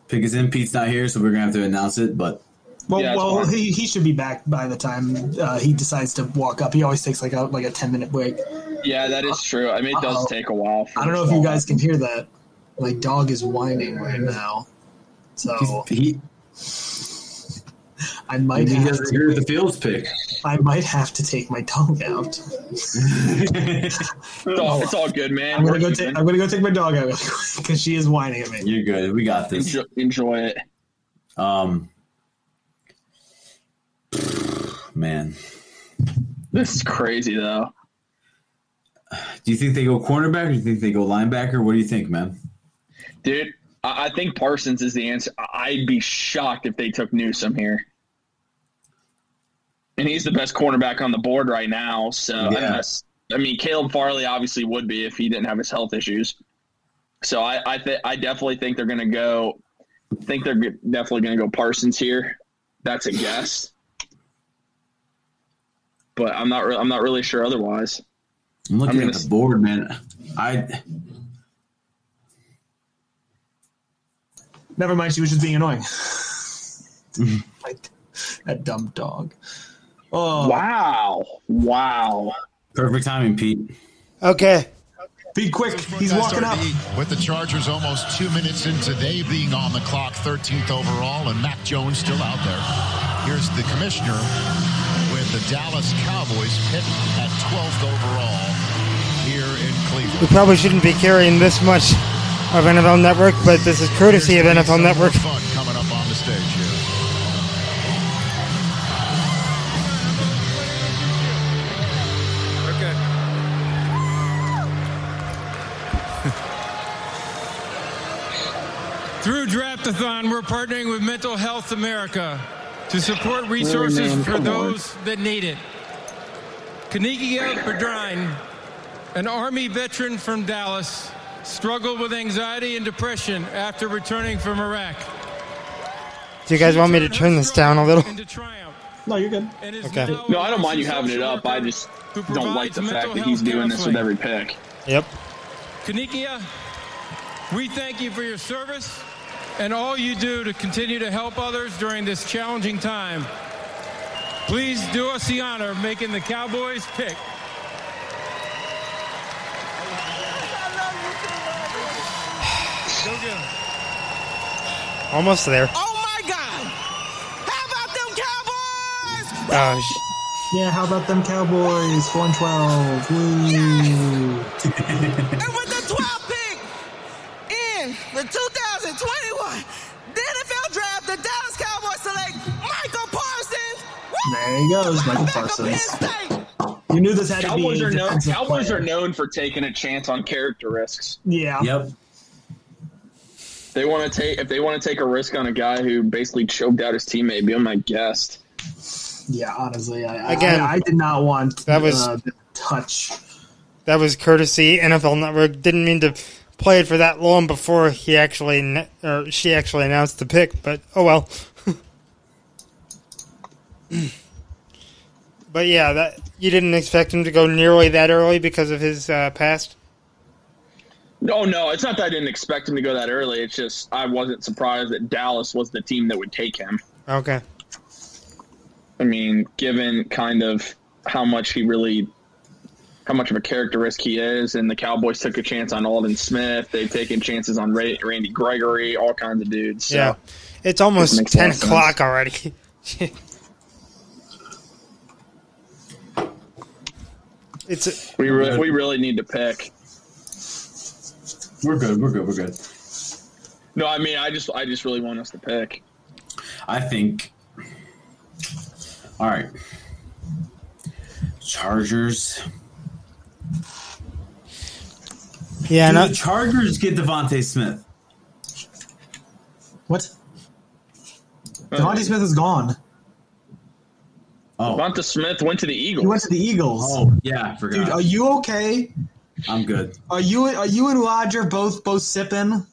Pick is in. Pete's not here, so we're gonna have to announce it. But Well, Yeah, well, fine. he, he should be back by the time uh, he decides to walk up. He always takes like a like a ten minute break. Yeah, that is true. I mean, it does Uh-oh. take a while. for I don't know if you guys can hear that. My dog is whining right now, so He, I might he have doesn't to, hear the fields pick. I might have to take my dog out. It's all, it's all good, man. I'm gonna go. even. take. I'm gonna go take my dog out because she is whining at me. You're good. We got this. enjoy, enjoy it. Um, man, This is crazy, though. do you think they go cornerback or do you think they go linebacker? What do you think, man? Dude, I, I think Parsons is the answer. I- I'd be shocked if they took Newsome here. And he's the best cornerback on the board right now. So, Yeah. unless, I mean, Caleb Farley obviously would be if he didn't have his health issues. So, I I, th- I definitely think they're going to go. think they're g- definitely going to go Parsons here. That's a guess, but I'm not. Re- I'm not really sure otherwise. I'm looking I'm at gonna the board, man. I Never mind. She was just being annoying. like that dumb dog. Oh, Wow! Wow! perfect timing, Pete. Okay. be quick. He's walking up. starting to eat. With the Chargers almost two minutes into they being on the clock, 13th overall, and Mac Jones still out there. Here's the commissioner with the Dallas Cowboys pick at 12th overall here in Cleveland. We probably shouldn't be carrying this much of NFL Network, but this is courtesy of Here's NFL Network. Fun coming up on the stage Through we're partnering with Mental Health America to support resources man, for come on. those that need it. Kanikia Bedrine, an Army veteran from Dallas, struggled with anxiety and depression after returning from Iraq. Do you guys want me to turn this down a little? Into triumph No, you're good. Okay. No, I a don't mind you having it up. I just don't like the fact that he's health doing this with every pick. Yep. Kanikia, we thank you for your service and all you do to continue to help others during this challenging time. Please do us the honor of making the Cowboys pick. Go get 'em. Almost there. Oh my God! How about them Cowboys? Oh, sh- Yeah, how about them Cowboys? 4 and 12. Woo. And in the 2021 NFL Draft, the Dallas Cowboys select Micah Parsons. Woo! There he goes, Micah Back up Penn Parsons. You knew this had to Cowboys be a are known. Cowboys player. are known for taking a chance on character risks. Yeah. Yep. They want to take if they want to take a risk on a guy who basically choked out his teammate. Be on my guest. Yeah, honestly, I, Again, I, I did not want that was- uh, the touch. that was courtesy NFL Network. Didn't mean to play it for that long before he actually or she actually announced the pick, but oh well. but yeah, that you didn't expect him to go nearly that early because of his uh, past. Oh no, it's not that I didn't expect him to go that early. It's just I wasn't surprised that Dallas was the team that would take him. Okay. I mean, given kind of how much he really, how much of a character risk he is, and the Cowboys took a chance on Aldon Smith. They've taken chances on Ray, Randy Gregory, all kinds of dudes. So. Yeah. It's almost makes a lot ten of sense. o'clock already. it's We re- we really need to pick. We're good. We're good. We're good. No, I mean, I just I just really want us to pick. I think. All right. Chargers. Yeah, Do no, the Chargers get Devonta Smith? What? Devonta Smith is gone. Oh, Devonta Smith went to the Eagles. He went to the Eagles. oh yeah, I forgot. Dude, are you okay? I'm good. Are you are you and Roger both both sipping?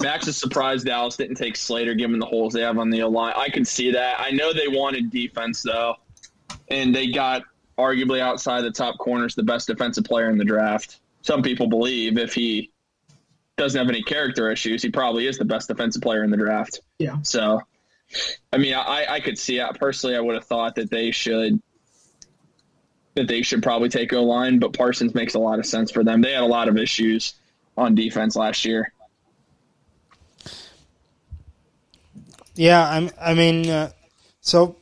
Max is surprised Dallas didn't take Slater, given the holes they have on the line. I can see that. I know they wanted defense though, and they got arguably outside the top corners the best defensive player in the draft. Some people believe if he doesn't have any character issues, he probably is the best defensive player in the draft. Yeah. So, I mean, I, I could see it. Personally, I would have thought that they should that they should probably take O line, but Parsons makes a lot of sense for them. They had a lot of issues on defense last year. Yeah, I'm, I mean, uh, so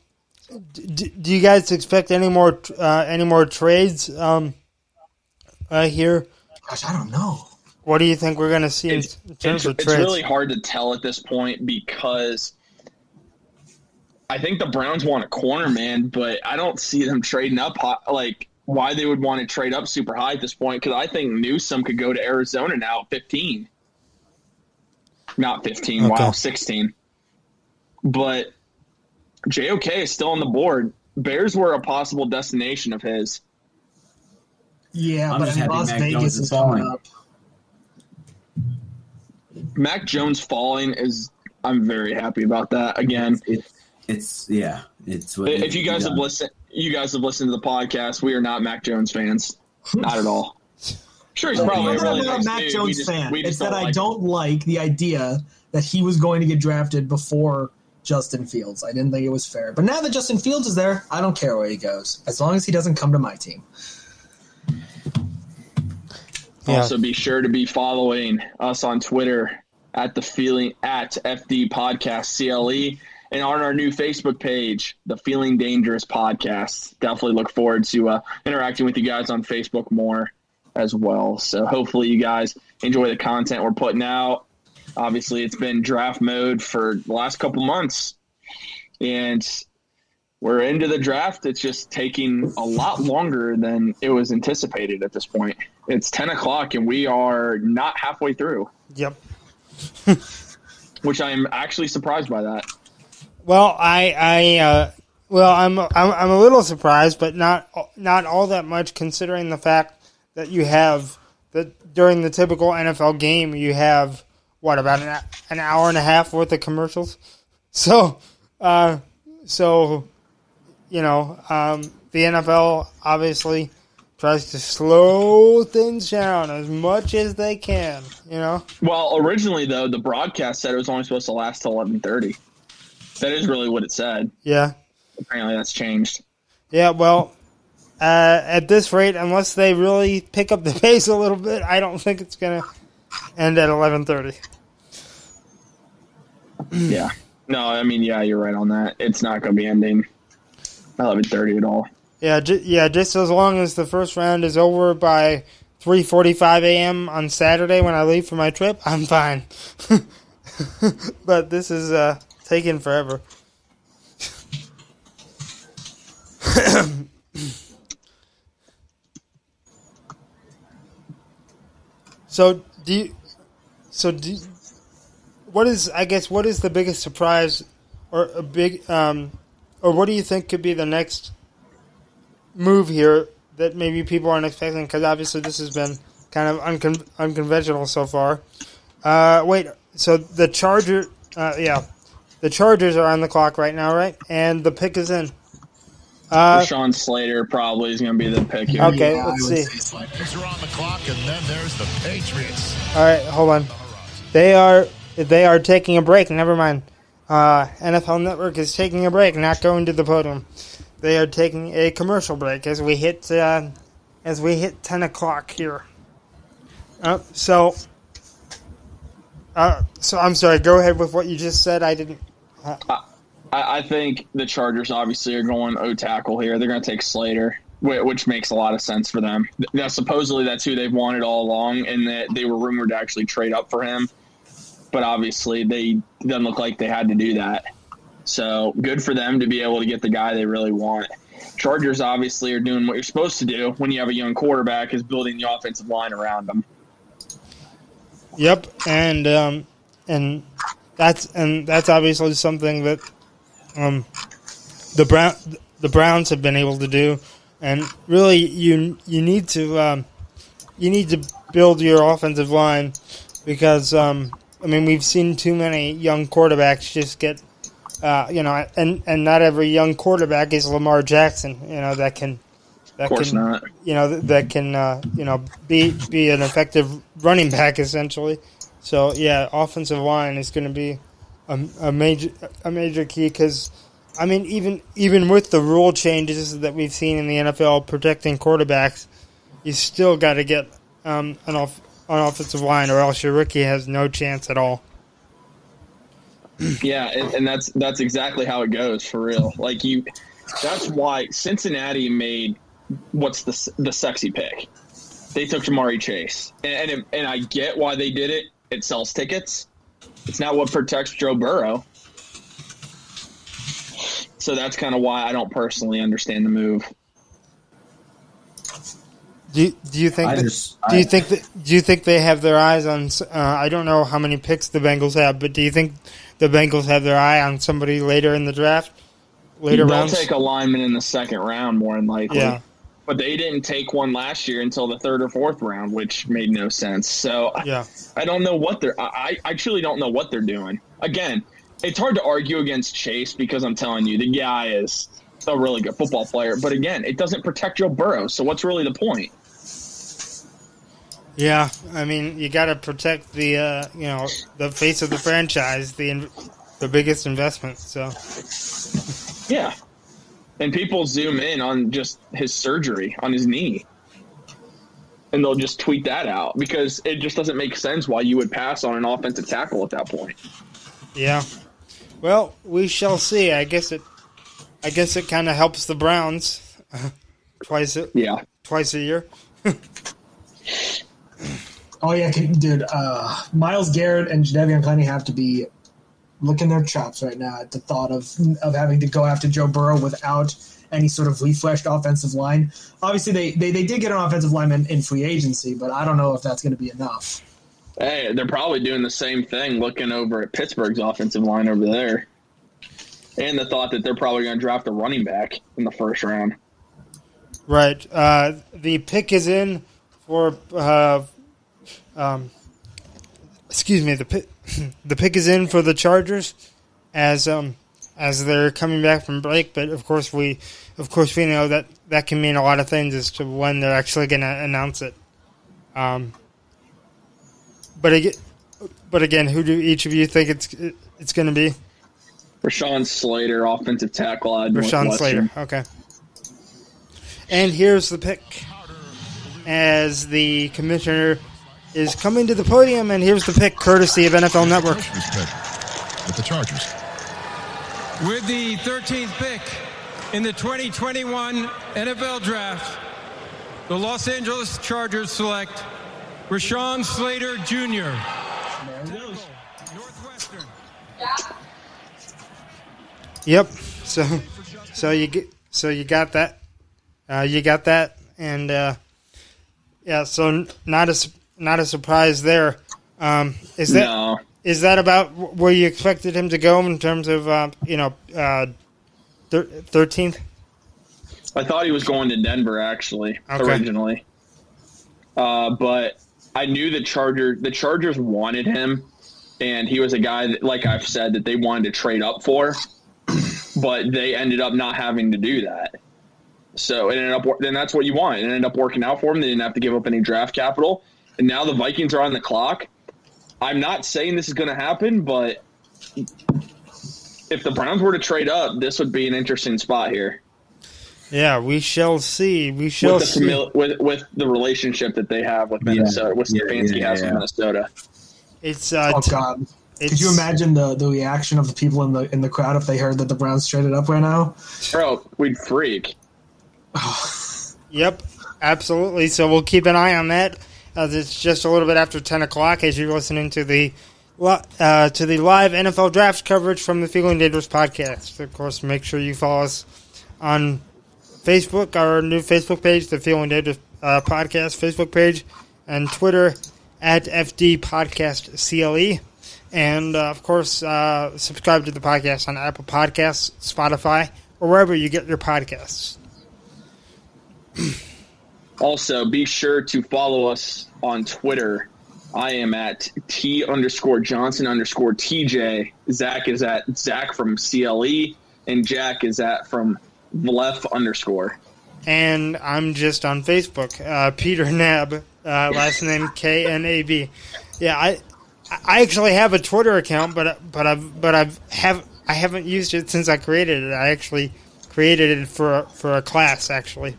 d- do you guys expect any more uh, any more trades um, uh, here? Gosh, I don't know. What do you think we're going to see It's, in terms it's, of it's really hard to tell at this point because I think the Browns want a corner man, but I don't see them trading up high, like why they would want to trade up super high at this point because I think Newsome could go to Arizona now at 15. Not 15, Okay. wow, 16. But JOK is still on the board. Bears were a possible destination of his. Yeah, I'm but just I mean, Las Mac Vegas Jones is is falling. up. Mac Jones falling is I'm very happy about that. Again, It's it's yeah. It's what if you to be guys have listened, you guys have listened to the podcast. We are not Mac Jones fans, not at all. Sure, he's probably a really a nice Mac dude. Jones just, fan. We just It's that I like him. don't like the idea that he was going to get drafted before Justin Fields. I didn't think it was fair. But now that Justin Fields is there, I don't care where he goes, as long as he doesn't come to my team. Yeah. Also, be sure to be following us on Twitter at the feeling at FD Podcast CLE and on our new Facebook page, the Feeling Dangerous Podcast. Definitely look forward to uh, interacting with you guys on Facebook more as well. So hopefully you guys enjoy the content we're putting out. Obviously, it's been draft mode for the last couple months, and we're into the draft. It's just taking a lot longer than it was anticipated at this point. It's 10 o'clock, and we are not halfway through, Yep. which I'm actually surprised by that. Well, I, I, uh, well, I'm, I'm, I'm a little surprised, but not, not all that much, considering the fact that you have that during the typical NFL game, you have what about an, an hour and a half worth of commercials. So, uh, so, you know, um, the NFL obviously tries to slow things down as much as they can. You know. Well, originally, though, the broadcast said it was only supposed to last till 11.30. That is really what it said. Yeah. Apparently, that's changed. Yeah, well, uh, at this rate, unless they really pick up the pace a little bit, I don't think it's gonna end at eleven thirty. yeah. No, I mean, yeah, you're right on that. It's not going to be ending 11.30 at all. Yeah, ju- yeah, just as long as the first round is over by three forty-five a.m. on Saturday when I leave for my trip, I'm fine. but this is uh, taking forever. so do you, so do you- what is I guess what is the biggest surprise or a big um or what do you think could be the next move here that maybe people aren't expecting because obviously this has been kind of uncon- unconventional so far. Uh, wait, so the Charger, uh, yeah, the Chargers are on the clock right now, right? And the pick is in. Uh, Rashawn Slater probably is going to be the pick here. Okay, Yeah, let's see. say are on the clock, and then there's the Patriots. All right, hold on. They are they are taking a break. Never mind. Uh, NFL Network is taking a break, not going to the podium. They are taking a commercial break as we hit uh, as we hit ten o'clock here. Uh, so, uh, so I'm sorry. Go ahead with what you just said. I didn't. I, I think the Chargers obviously are going O tackle here. They're going to take Slater, whi- which makes a lot of sense for them. Now, supposedly that's who they've wanted all along, and that they were rumored to actually trade up for him. But obviously, they doesn't look like they had to do that. So good for them to be able to get the guy they really want. Chargers obviously are doing what you're supposed to do when you have a young quarterback, is building the offensive line around them. Yep, and um, and that's and that's obviously something that um, the Brown the Browns have been able to do, and really you you need to um, you need to build your offensive line because um, I mean we've seen too many young quarterbacks just get uh, you know and and not every young quarterback is Lamar Jackson you know that can that Of course can not. you know that can uh, you know be be an effective running back essentially. So yeah, offensive line is going to be a, a major a major key because I mean, even even with the rule changes that we've seen in the NFL protecting quarterbacks, you still got to get um, an off an offensive line, or else your rookie has no chance at all. Yeah, and, and that's that's exactly how it goes for real. Like you, that's why Cincinnati made what's the the sexy pick. They took Ja'Marr Chase, and and, and I get why they did it. It sells tickets. It's not what protects Joe Burrow. So that's kind of why I don't personally understand the move. Do you, do you think I that, just- do you think that, do you think they have their eyes on? Uh, I don't know how many picks the Bengals have, but do you think the Bengals have their eye on somebody later in the draft, later They'll rounds? take a lineman in the second round more than likely. Yeah. But they didn't take one last year until the third or fourth round, which made no sense. So I- Yeah. I don't know what they're. I, I truly don't know what they're doing. Again, it's hard to argue against Chase because I'm telling you, the guy is a really good football player. But again, it doesn't protect Joe Burrow. So what's really the point? Yeah, I mean, you got to protect the uh, you know the face of the franchise, the in- the biggest investment. So Yeah. And people zoom in on just his surgery on his knee. And they'll just tweet that out because it just doesn't make sense why you would pass on an offensive tackle at that point. yeah, well, we shall see. I guess it, I guess it kind of helps the Browns twice a, Yeah. twice a year. Oh yeah, dude. Uh, Myles Garrett and Jadeveon Clowney have to be licking their chops right now at the thought of of having to go after Joe Burrow without any sort of refreshed offensive line. Obviously, they they, they did get an offensive lineman in free agency, but I don't know if that's going to be enough. Hey, they're probably doing the same thing looking over at Pittsburgh's offensive line over there. And the thought that they're probably going to draft a running back in the first round. Right. Uh, the pick is in for. Uh, um, excuse me. The pick, the pick is in for the Chargers, as um, as they're coming back from break. But of course, we of course we know that that can mean a lot of things as to when they're actually going to announce it. Um, but again, but again, who do each of you think it's it's going to be? Rashawn Slater, offensive tackle of Rashawn Slater. Okay. And here's the pick. As the commissioner is coming to the podium, and here's the pick, courtesy of NFL Network. Pick with the Chargers. With the 13th pick in the 2021 NFL Draft, the Los Angeles Chargers select Rashawn Slater Jr. Northwestern. Yep. So, so you get, so you got that, uh, you got that, and uh, yeah. So not a su- not a surprise there. Um, is that No. is that about where you expected him to go in terms of uh, you know uh, thirteenth? I thought he was going to Denver actually Okay. originally, uh, but I knew the Charger the Chargers wanted him, and he was a guy that, like I've said, that they wanted to trade up for, but they ended up not having to do that. So it ended up then that's what you want. It ended up working out for them. They didn't have to give up any draft capital, and now the Vikings are on the clock. I'm not saying this is going to happen, but if the Browns were to trade up, this would be an interesting spot here Yeah, we shall see. We shall with the see. famili- with with the relationship that they have with Minnesota, with Yeah, Stefanski yeah, has yeah. with Minnesota. It's uh, Oh God. it's, Could you imagine the, the reaction of the people in the in the crowd if they heard that the Browns traded up right now? Bro, we'd freak. Yep, absolutely. So we'll keep an eye on that. As it's just a little bit after ten o'clock, as you're listening to the uh, to the live NFL draft coverage from the Feeling Dangerous podcast. Of course, make sure you follow us on Facebook, our new Facebook page, the Feeling Dangerous uh, podcast Facebook page, and Twitter at FD Podcast CLE. And uh, of course, uh, subscribe to the podcast on Apple Podcasts, Spotify, or wherever you get your podcasts. Also, be sure to follow us on Twitter. I am at T underscore Johnson underscore TJ. Zach is at Zach from CLE, and Jack is at from Vlef underscore. and I'm just on Facebook. Uh, Peter Knab, uh, last name K N A B. Yeah, I I actually have a Twitter account, but but I've but I've have I haven't used it since I created it. I actually created it for for a class actually,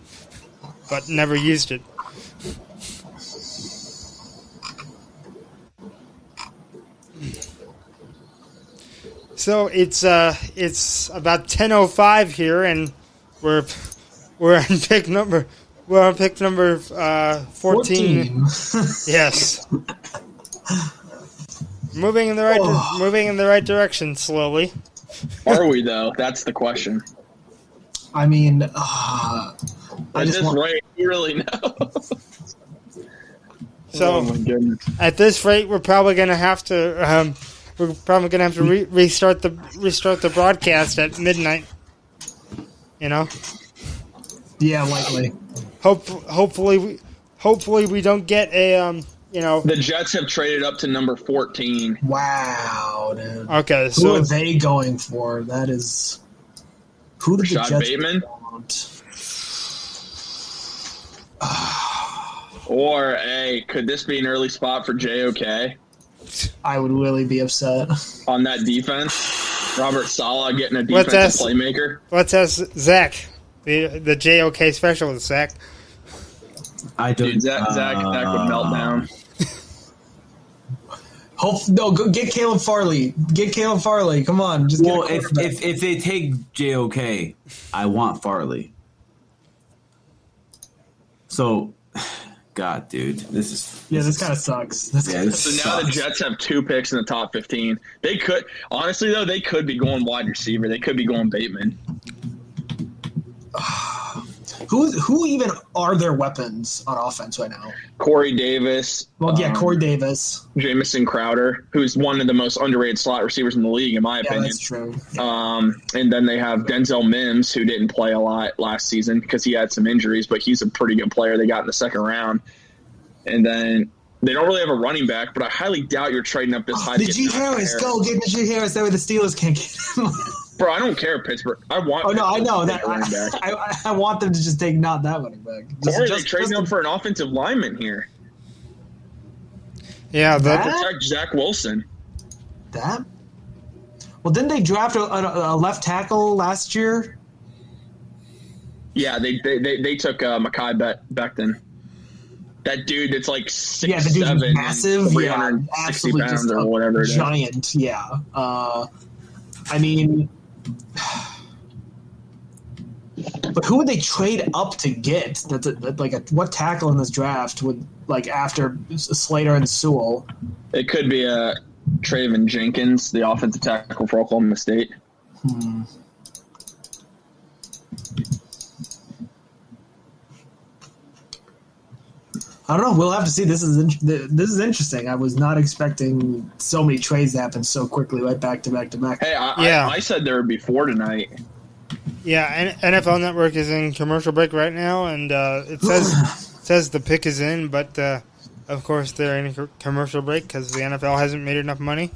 but never used it. So it's uh it's about ten oh five here, and we're we're on pick number we're on pick number uh, fourteen. 14. Yes. moving in the right Oh. moving in the right direction slowly. Are we though? That's the question. I mean, uh, I At just this want, rate, you really know. So oh at this rate, we're probably gonna have to um, we're probably gonna have to re- restart the restart the broadcast at midnight. You know, yeah, likely. hope hopefully we hopefully we don't get a um you know The Jets have traded up to number 14. Wow, dude. okay Who so are they going for? That is who did the Jets Bateman? want? Or, hey, could this be an early spot for JOK I would really be upset. on that defense? Robert Saleh getting a What's defensive that? playmaker. let's ask Zach the the JOK specialist Zach. I don't. Dude, Zach, Zach, Zach would melt uh, down. Hope no, go get Caleb Farley. Get Caleb Farley. Come on, just get Well, a if, if if they take JOK, I want Farley. So, God, dude, this is yeah, this kind of sucks. This yeah, this So now the. Jets have two picks in the top 15. They could, honestly, though, they could be going wide receiver. They could be going Bateman. Who who even are their weapons on offense right now? Corey Davis. Well, yeah, um, Corey Davis. Jamison Crowder, who's one of the most underrated slot receivers in the league, in my Yeah, opinion. that's true. Um, and then they have Denzel Mims, who didn't play a lot last season because he had some injuries, but he's a pretty good player. They got in the second round. And then they don't really have a running back, but I highly doubt you're trading up this high. to get Najee Najee Harris, go get Najee Harris. That way the Steelers can't get him. Bro, I don't care, Pittsburgh. I want. oh no, I know that. take a running back. I, I, I want them to just take not that running back. Just, Or they just- trading just up for an offensive lineman here. Yeah, the, That? Protect Zach Wilson. that. Well, didn't they draft a, a, a left tackle last year? Yeah, they they, they, they took uh, Mekhi Be- Becton. That dude that's like six yeah, the dude's seven, massive. Yeah, hundred sixty absolutely pounds just or whatever. it is. giant. Yeah. Uh, I mean, but who would they trade up to get? That's a, that, like a, what tackle in this draft would like after Slater and Sewell? It could be a Teven Jenkins, the offensive tackle for Oklahoma State. Hmm. I don't know. We'll have to see. This is in- this is interesting. I was not expecting so many trades to happen so quickly, right back to back to back. Hey, I, Yeah. I, I said there would be four tonight. yeah. N- NFL Network is in commercial break right now, and uh, it says says the pick is in, but uh, of course they're in a commercial break because the NFL hasn't made enough money.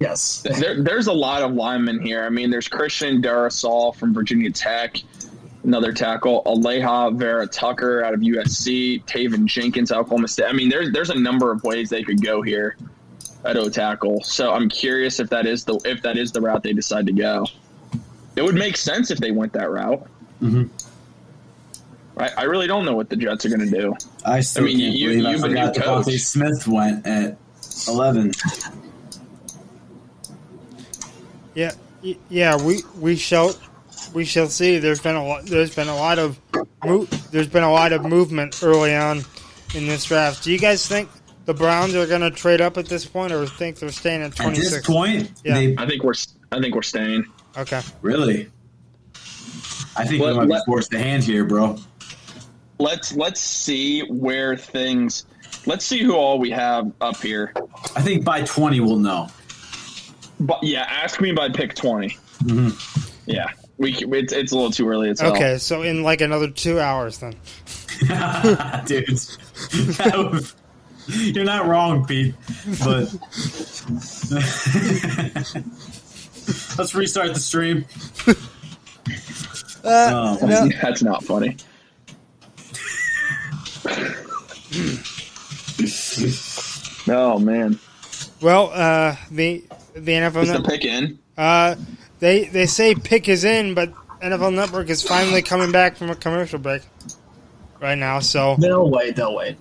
Yes. There, there's a lot of linemen here. I mean, there's Christian Darrisaw from Virginia Tech, another tackle, Alijah Vera Tucker out of USC, Teven Jenkins, Oklahoma State. I mean, there's there's a number of ways they could go here at O tackle. So I'm curious if that is the if that is the route they decide to go. It would make sense if they went that route. Mhm. I, I really don't know what the Jets are going to do. I still I mean, can't you- believe you've I been forgot new. Devonta Smith went at eleven. Yeah, yeah. We we shall we shall see. There's been a lot. There's been a lot of mo- there's been a lot of movement early on in this draft. Do you guys think the Browns are going to trade up at this point, or think they're staying at twenty six? At this point, Yeah. they I think we're I think we're staying. Okay. really. I think Let- we might be let- forced to hand here, bro. Let's let's see where things. Let's see who all we have up here. I think by twenty we'll know. But yeah, ask me by pick 20 mm-hmm. Yeah, we c- it's, it's a little too early. It's Okay. So in like another two hours, then. Dude, was- you're not wrong, Pete. But let's restart the stream. Uh, Um, no, that's not funny. oh man, well, uh, the the NFL is the pick in? Uh, they they say pick is in, but NFL Network is finally coming back from a commercial break right now. So They'll wait. They'll wait.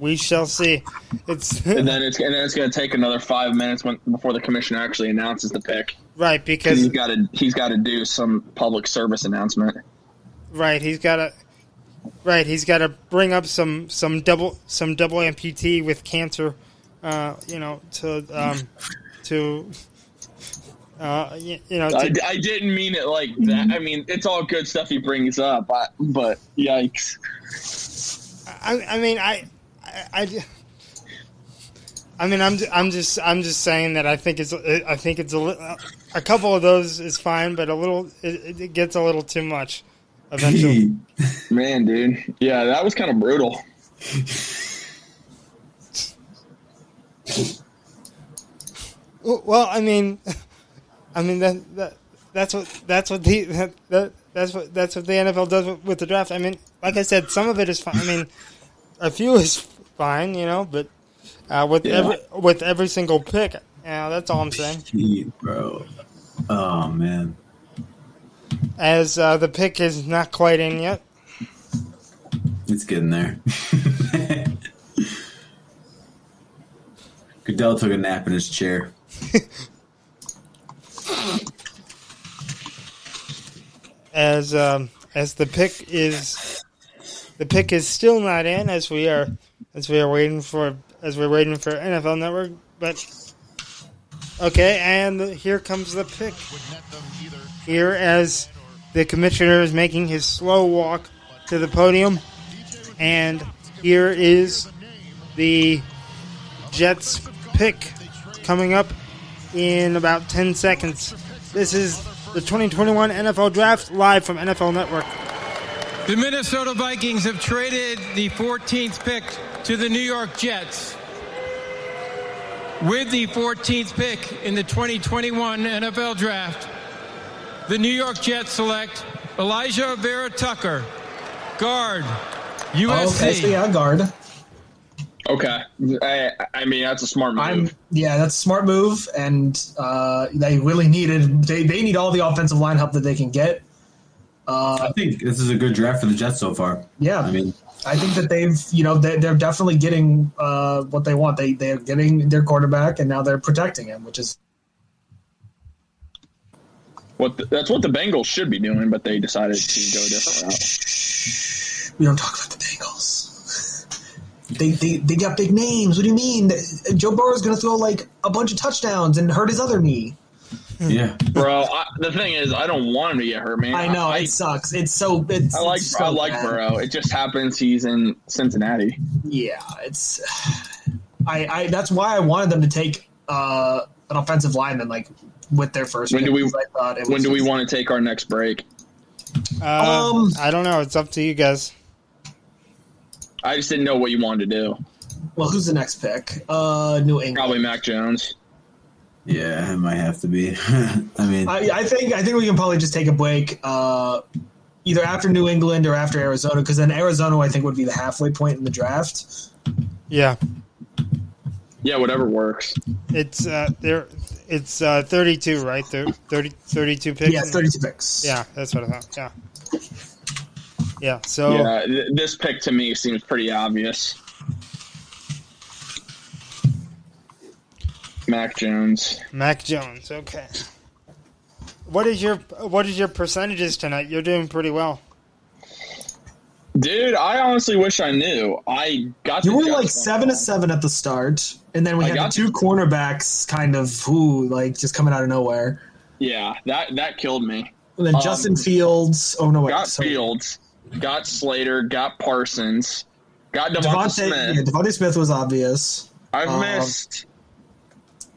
we shall see. It's and then it's and then it's going to take another five minutes when, before the commissioner actually announces the pick. right Because because he's got to he's got to do some public service announcement. right he's got to right he's got to bring up some some double some double amputee with cancer, uh, you know to um, to. Uh, you, you know, I, to, I didn't mean it like that. I mean, it's all good stuff he brings up, I, but yikes. I, I mean, I, I, I, I mean, I'm, I'm just, I'm just saying that I think it's, I think it's a, a couple of those is fine, but a little, it, it gets a little too much eventually. Man, dude. Yeah, that was kind of brutal. well, I mean, I mean that, that, that's what, that's what the, that, that, that's what, that's what the NFL does with, the draft. I mean, like I said, some of it is fine. I mean, a few is fine, you know, but uh, with Yeah. every, with every single pick, yeah, that's all I'm saying. Gee, bro. Oh man. as uh, the pick is not quite in yet. It's getting there. Goodell took a nap in his chair. As um, as the pick is the pick is still not in as we are as we are waiting for as we're waiting for NFL Network. But okay, and here comes the pick. Here as the commissioner is making his slow walk to the podium, and here is the Jets pick coming up in about 10 seconds. This is the 2021 NFL Draft live from NFL Network. The Minnesota Vikings have traded the 14th pick to the New York Jets. With the 14th pick in the 2021 NFL Draft, the New York Jets select Alijah Vera-Tucker, guard, USC. Oh, Okay, so yeah, guard. Okay. I, I mean, that's a smart move. I'm yeah, that's a smart move, and uh, they really needed. They they need all the offensive line help that they can get. Uh, I think this is a good draft for the Jets so far. yeah, I mean, I think that they've you know they, they're definitely getting uh, what they want. They they're getting their quarterback, and now they're protecting him, which is what the, that's what the Bengals should be doing, but they decided to go a different route. we don't talk about the Bengals. They, they they got big names. What do you mean? Joe Burrow's going to throw like a bunch of touchdowns and hurt his other knee. yeah. Bro, I, the thing is, I don't want him to get hurt, man. I know I, it sucks. It's so it's. I like it's so I like bad. Burrow. It just happens he's in Cincinnati. Yeah, it's. I, I that's why I wanted them to take uh, an offensive lineman like with their first. When do we- I thought it When do we want to take our next break? Uh, Um, I don't know. It's up to you guys. I just didn't know what you wanted to do. Well, who's the next pick? Uh, New England. Probably Mac Jones. Yeah, it might have to be. I mean, I, I think I think we can probably just take a break. Uh, either after New England or after Arizona, because then Arizona I think would be the halfway point in the draft. Yeah, Yeah, whatever works. it's uh, there. It's uh, 32, right? Thir- 30, 32 picks. Yeah, thirty-two picks. Yeah, that's what I thought. Yeah, yeah. So Yeah, th- this pick to me seems pretty obvious. Mac Jones. Mac Jones. Okay. What is your what is your percentages tonight? You're doing pretty well. Dude, I honestly wish I knew. I got You were like seven to seven at the start, and then we I had the two you. cornerbacks kind of who like just coming out of nowhere. Yeah, that that killed me. And then Um, Justin Fields. Oh no, wait, got sorry. Fields, got Slater, got Parsons, got Devonta Devontae, Smith. yeah, Devonta Smith was obvious. I've um, missed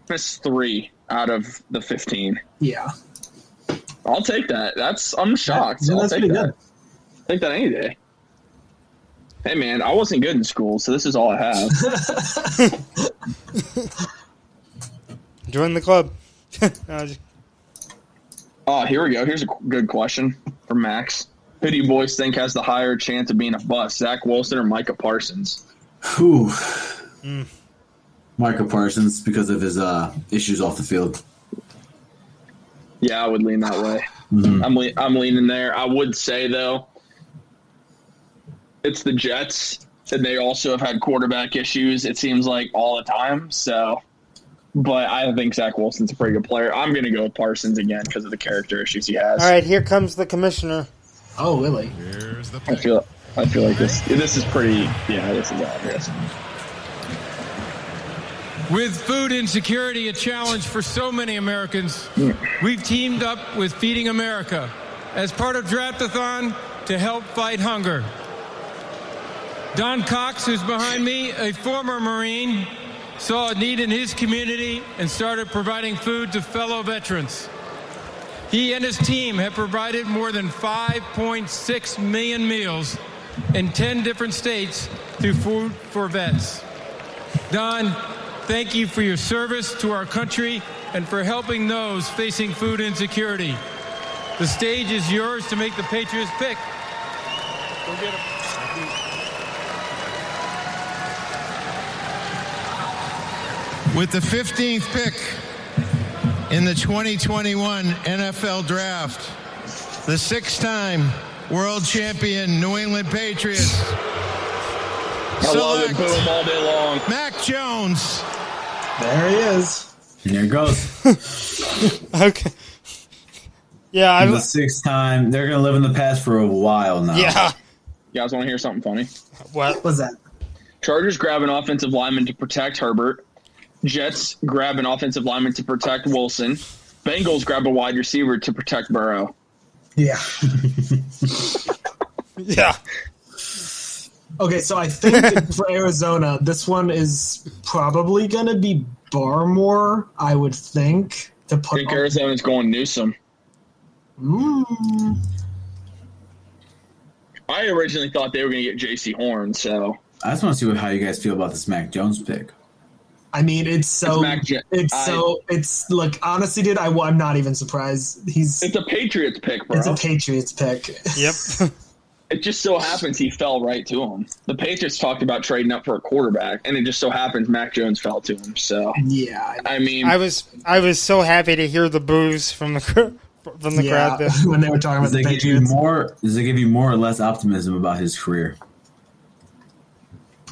missed three out of the fifteen. Yeah, I'll take that. That's I'm shocked. Yeah, I'll that's take pretty that. good. Take that any day. Hey man, I wasn't good in school, so this is all I have. Join the club. No, just- oh, here we go. Here's a good question from Max. Who do you boys think has the higher chance of being a bust, Zach Wilson or Micah Parsons? whew. Mm. Micah Parsons because of his uh, issues off the field. Yeah, I would lean that way. Mhm. I'm le- I'm leaning there. I would say though, it's the Jets, and they also have had quarterback issues. It seems like all the time. So, but I think Zach Wilson's a pretty good player. I'm going to go with Parsons again because of the character issues he has. All right, here comes the commissioner. Oh, really? I feel I feel like this this is pretty. Yeah, this is obvious. With food insecurity a challenge for so many Americans, we've teamed up with Feeding America as part of Draftathon to help fight hunger. Don Cox, who's behind me, a former Marine, saw a need in his community and started providing food to fellow veterans. He and his team have provided more than 5.6 million meals in 10 different states through Food for Vets. Don, thank you for your service to our country and for helping those facing food insecurity. The stage is yours to make the Patriots pick. Go get 'em. With the 15th pick in the 2021 NFL Draft, the six time world champion New England Patriots I love select Boom all day long. Mac Jones. There he is. And there it goes. Okay. Yeah, the I, sixth time. They're gonna live in the past for a while now. yeah. You guys want to hear something funny? What? was that? Chargers grab an offensive lineman to protect Herbert. Jets grab an offensive lineman to protect Wilson. Bengals grab a wide receiver to protect Burrow. Yeah. Yeah. Okay, so I think for Arizona, this one is probably going to be Barmore, I would think, to put I put think Arizona's going Newsome. Mm. I originally thought they were going to get Jaycee Horn, so I just want to see what, how you guys feel about this Mac Jones pick. I mean, it's so It's Mac it's I- so it's like honestly, dude, I, am not even surprised. He's it's a Patriots pick, bro. it's a Patriots pick. Yep. it just so happens he fell right to him. The Patriots talked about trading up for a quarterback, and it just so happens Mac Jones fell to him. So, yeah, I mean, I was I was so happy to hear the boos from the from the yeah. crowd. There. when they were talking Does about it the give you Patriots. more? Does it give you more or less optimism about his career?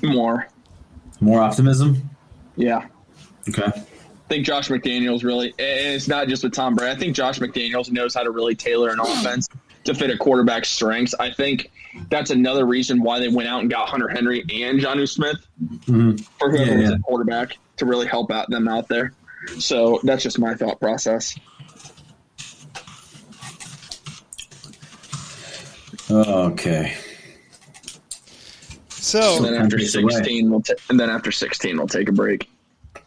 more. More optimism. Yeah. Okay. I think Josh McDaniels really, and it's not just with Tom Brady. I think Josh McDaniels knows how to really tailor an offense to fit a quarterback's strengths. I think that's another reason why they went out and got Hunter Henry and Jonnu Smith Mhm. for whoever Yeah, was yeah. a quarterback to really help out them out there. So that's just my thought process. Okay. So And then after sixteen, we'll ta- and then after sixteen, we'll take a break.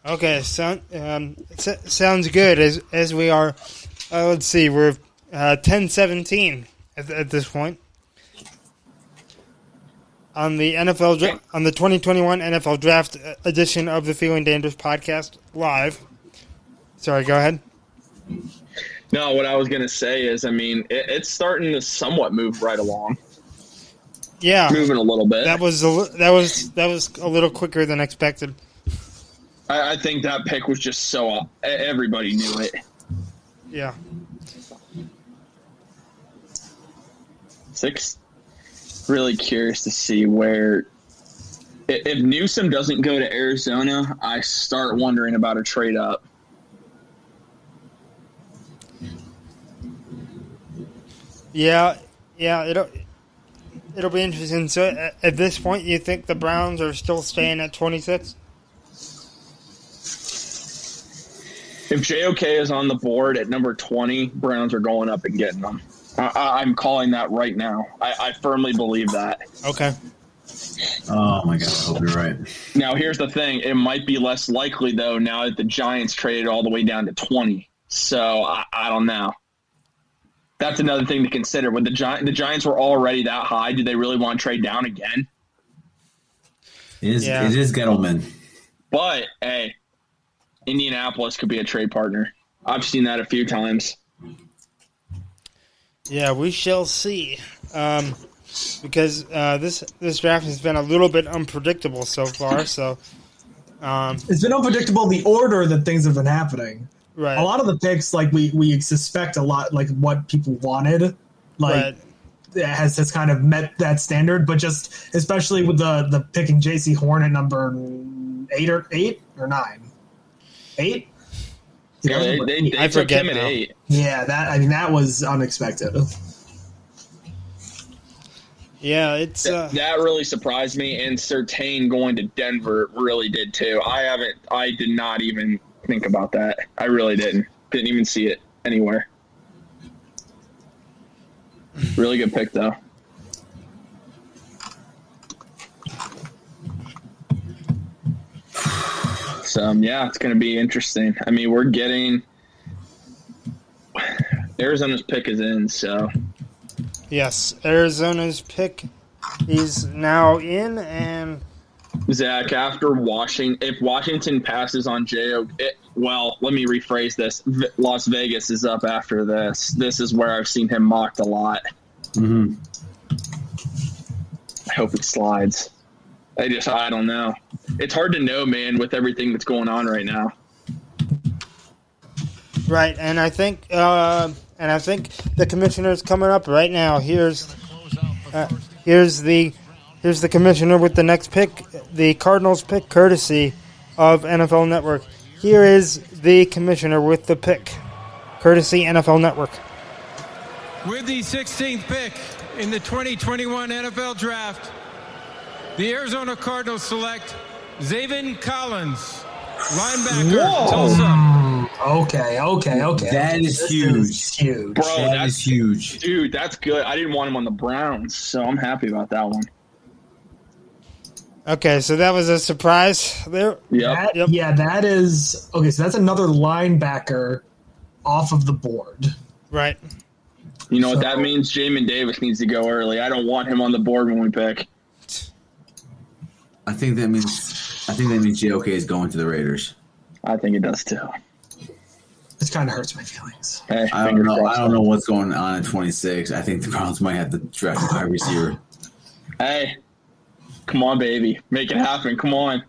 okay, sound um, s- sounds good. As as we are, uh, let's see, we're uh, ten seventeen at, at this point on the NFL dra- on the twenty twenty one NFL Draft edition of the Feeling Dangerous podcast live. Sorry, go ahead. No, what I was going to say is, I mean, it, it's starting to somewhat move right along, Yeah, moving a little bit. that was a, that was that was a little quicker than expected. I, I think that pick was just so uh, e- everybody knew it. Yeah. Six. Really curious to see where. If Newsome doesn't go to Arizona, I start wondering about a trade up. Yeah, yeah, it'll it'll be interesting. So at, at this point, you think the Browns are still staying at twenty six? If JOK is on the board at number 20, Browns are going up and getting them. I, I, I'm calling that right now. I, I firmly believe that. Okay. Oh my god. I hope you're right. Now, here's the thing. It might be less likely, though, now that the Giants traded all the way down to 20. So I, I don't know. That's another thing to consider. When the, Gi- the Giants were already that high, do they really want to trade down again? It is. Yeah. It is Gettleman. But, hey, Indianapolis could be a trade partner. I've seen that a few times. Yeah, we shall see. Um, because uh, this this draft has been a little bit unpredictable so far. So, um, It's been unpredictable the order that things have been happening. Right. a lot of the picks like we we suspect a lot like what people wanted like Right. has has kind of met that standard but just especially with the the picking Jaycee Horn at number eight or eight or nine eight Yeah, they, they, they I took forget him at eight. yeah that i mean that was unexpected Yeah, it's That, uh, that really surprised me, and Surtain going to Denver really did too. I haven't, I did not even think about that. I really didn't. Didn't even see it anywhere. Really good pick though. So um, yeah, it's going to be interesting. I mean, we're getting Arizona's pick is in, so yes. Arizona's pick is now in, and Zach, after Washington, if Washington passes on Jo, well, let me rephrase this. V- Las Vegas is up after this. This is where I've seen him mocked a lot. hmm I hope it slides. I just, I don't know. It's hard to know, man, with everything that's going on right now. right, and I think, uh, and I think the commissioner's coming up right now. Here's, uh, here's the, here's the commissioner with the next pick, the Cardinals pick, courtesy of NFL Network. Here is the commissioner with the pick, courtesy NFL Network. With the 16th pick in the 2021 NFL Draft, the Arizona Cardinals select Zaven Collins, linebacker, Whoa. Tulsa. okay okay okay That is This huge. huge Bro, that that's is huge. Dude, that's good. I didn't want him on the Browns, so I'm happy about that one. Okay, so that was a surprise there. Yep. That- Yep. Yeah, that is okay. So that's another linebacker off of the board. Right. You know what that means? Jamin Davis needs to go early. I don't want him on the board when we pick. I think that means I think that means JOK is going to the Raiders. I think it does too. This kind of hurts my feelings. Hey, I don't fingers know. I don't know what's going on at 26. I think the Browns might have to draft a wide receiver. Hey, come on, baby, make it happen. Come on.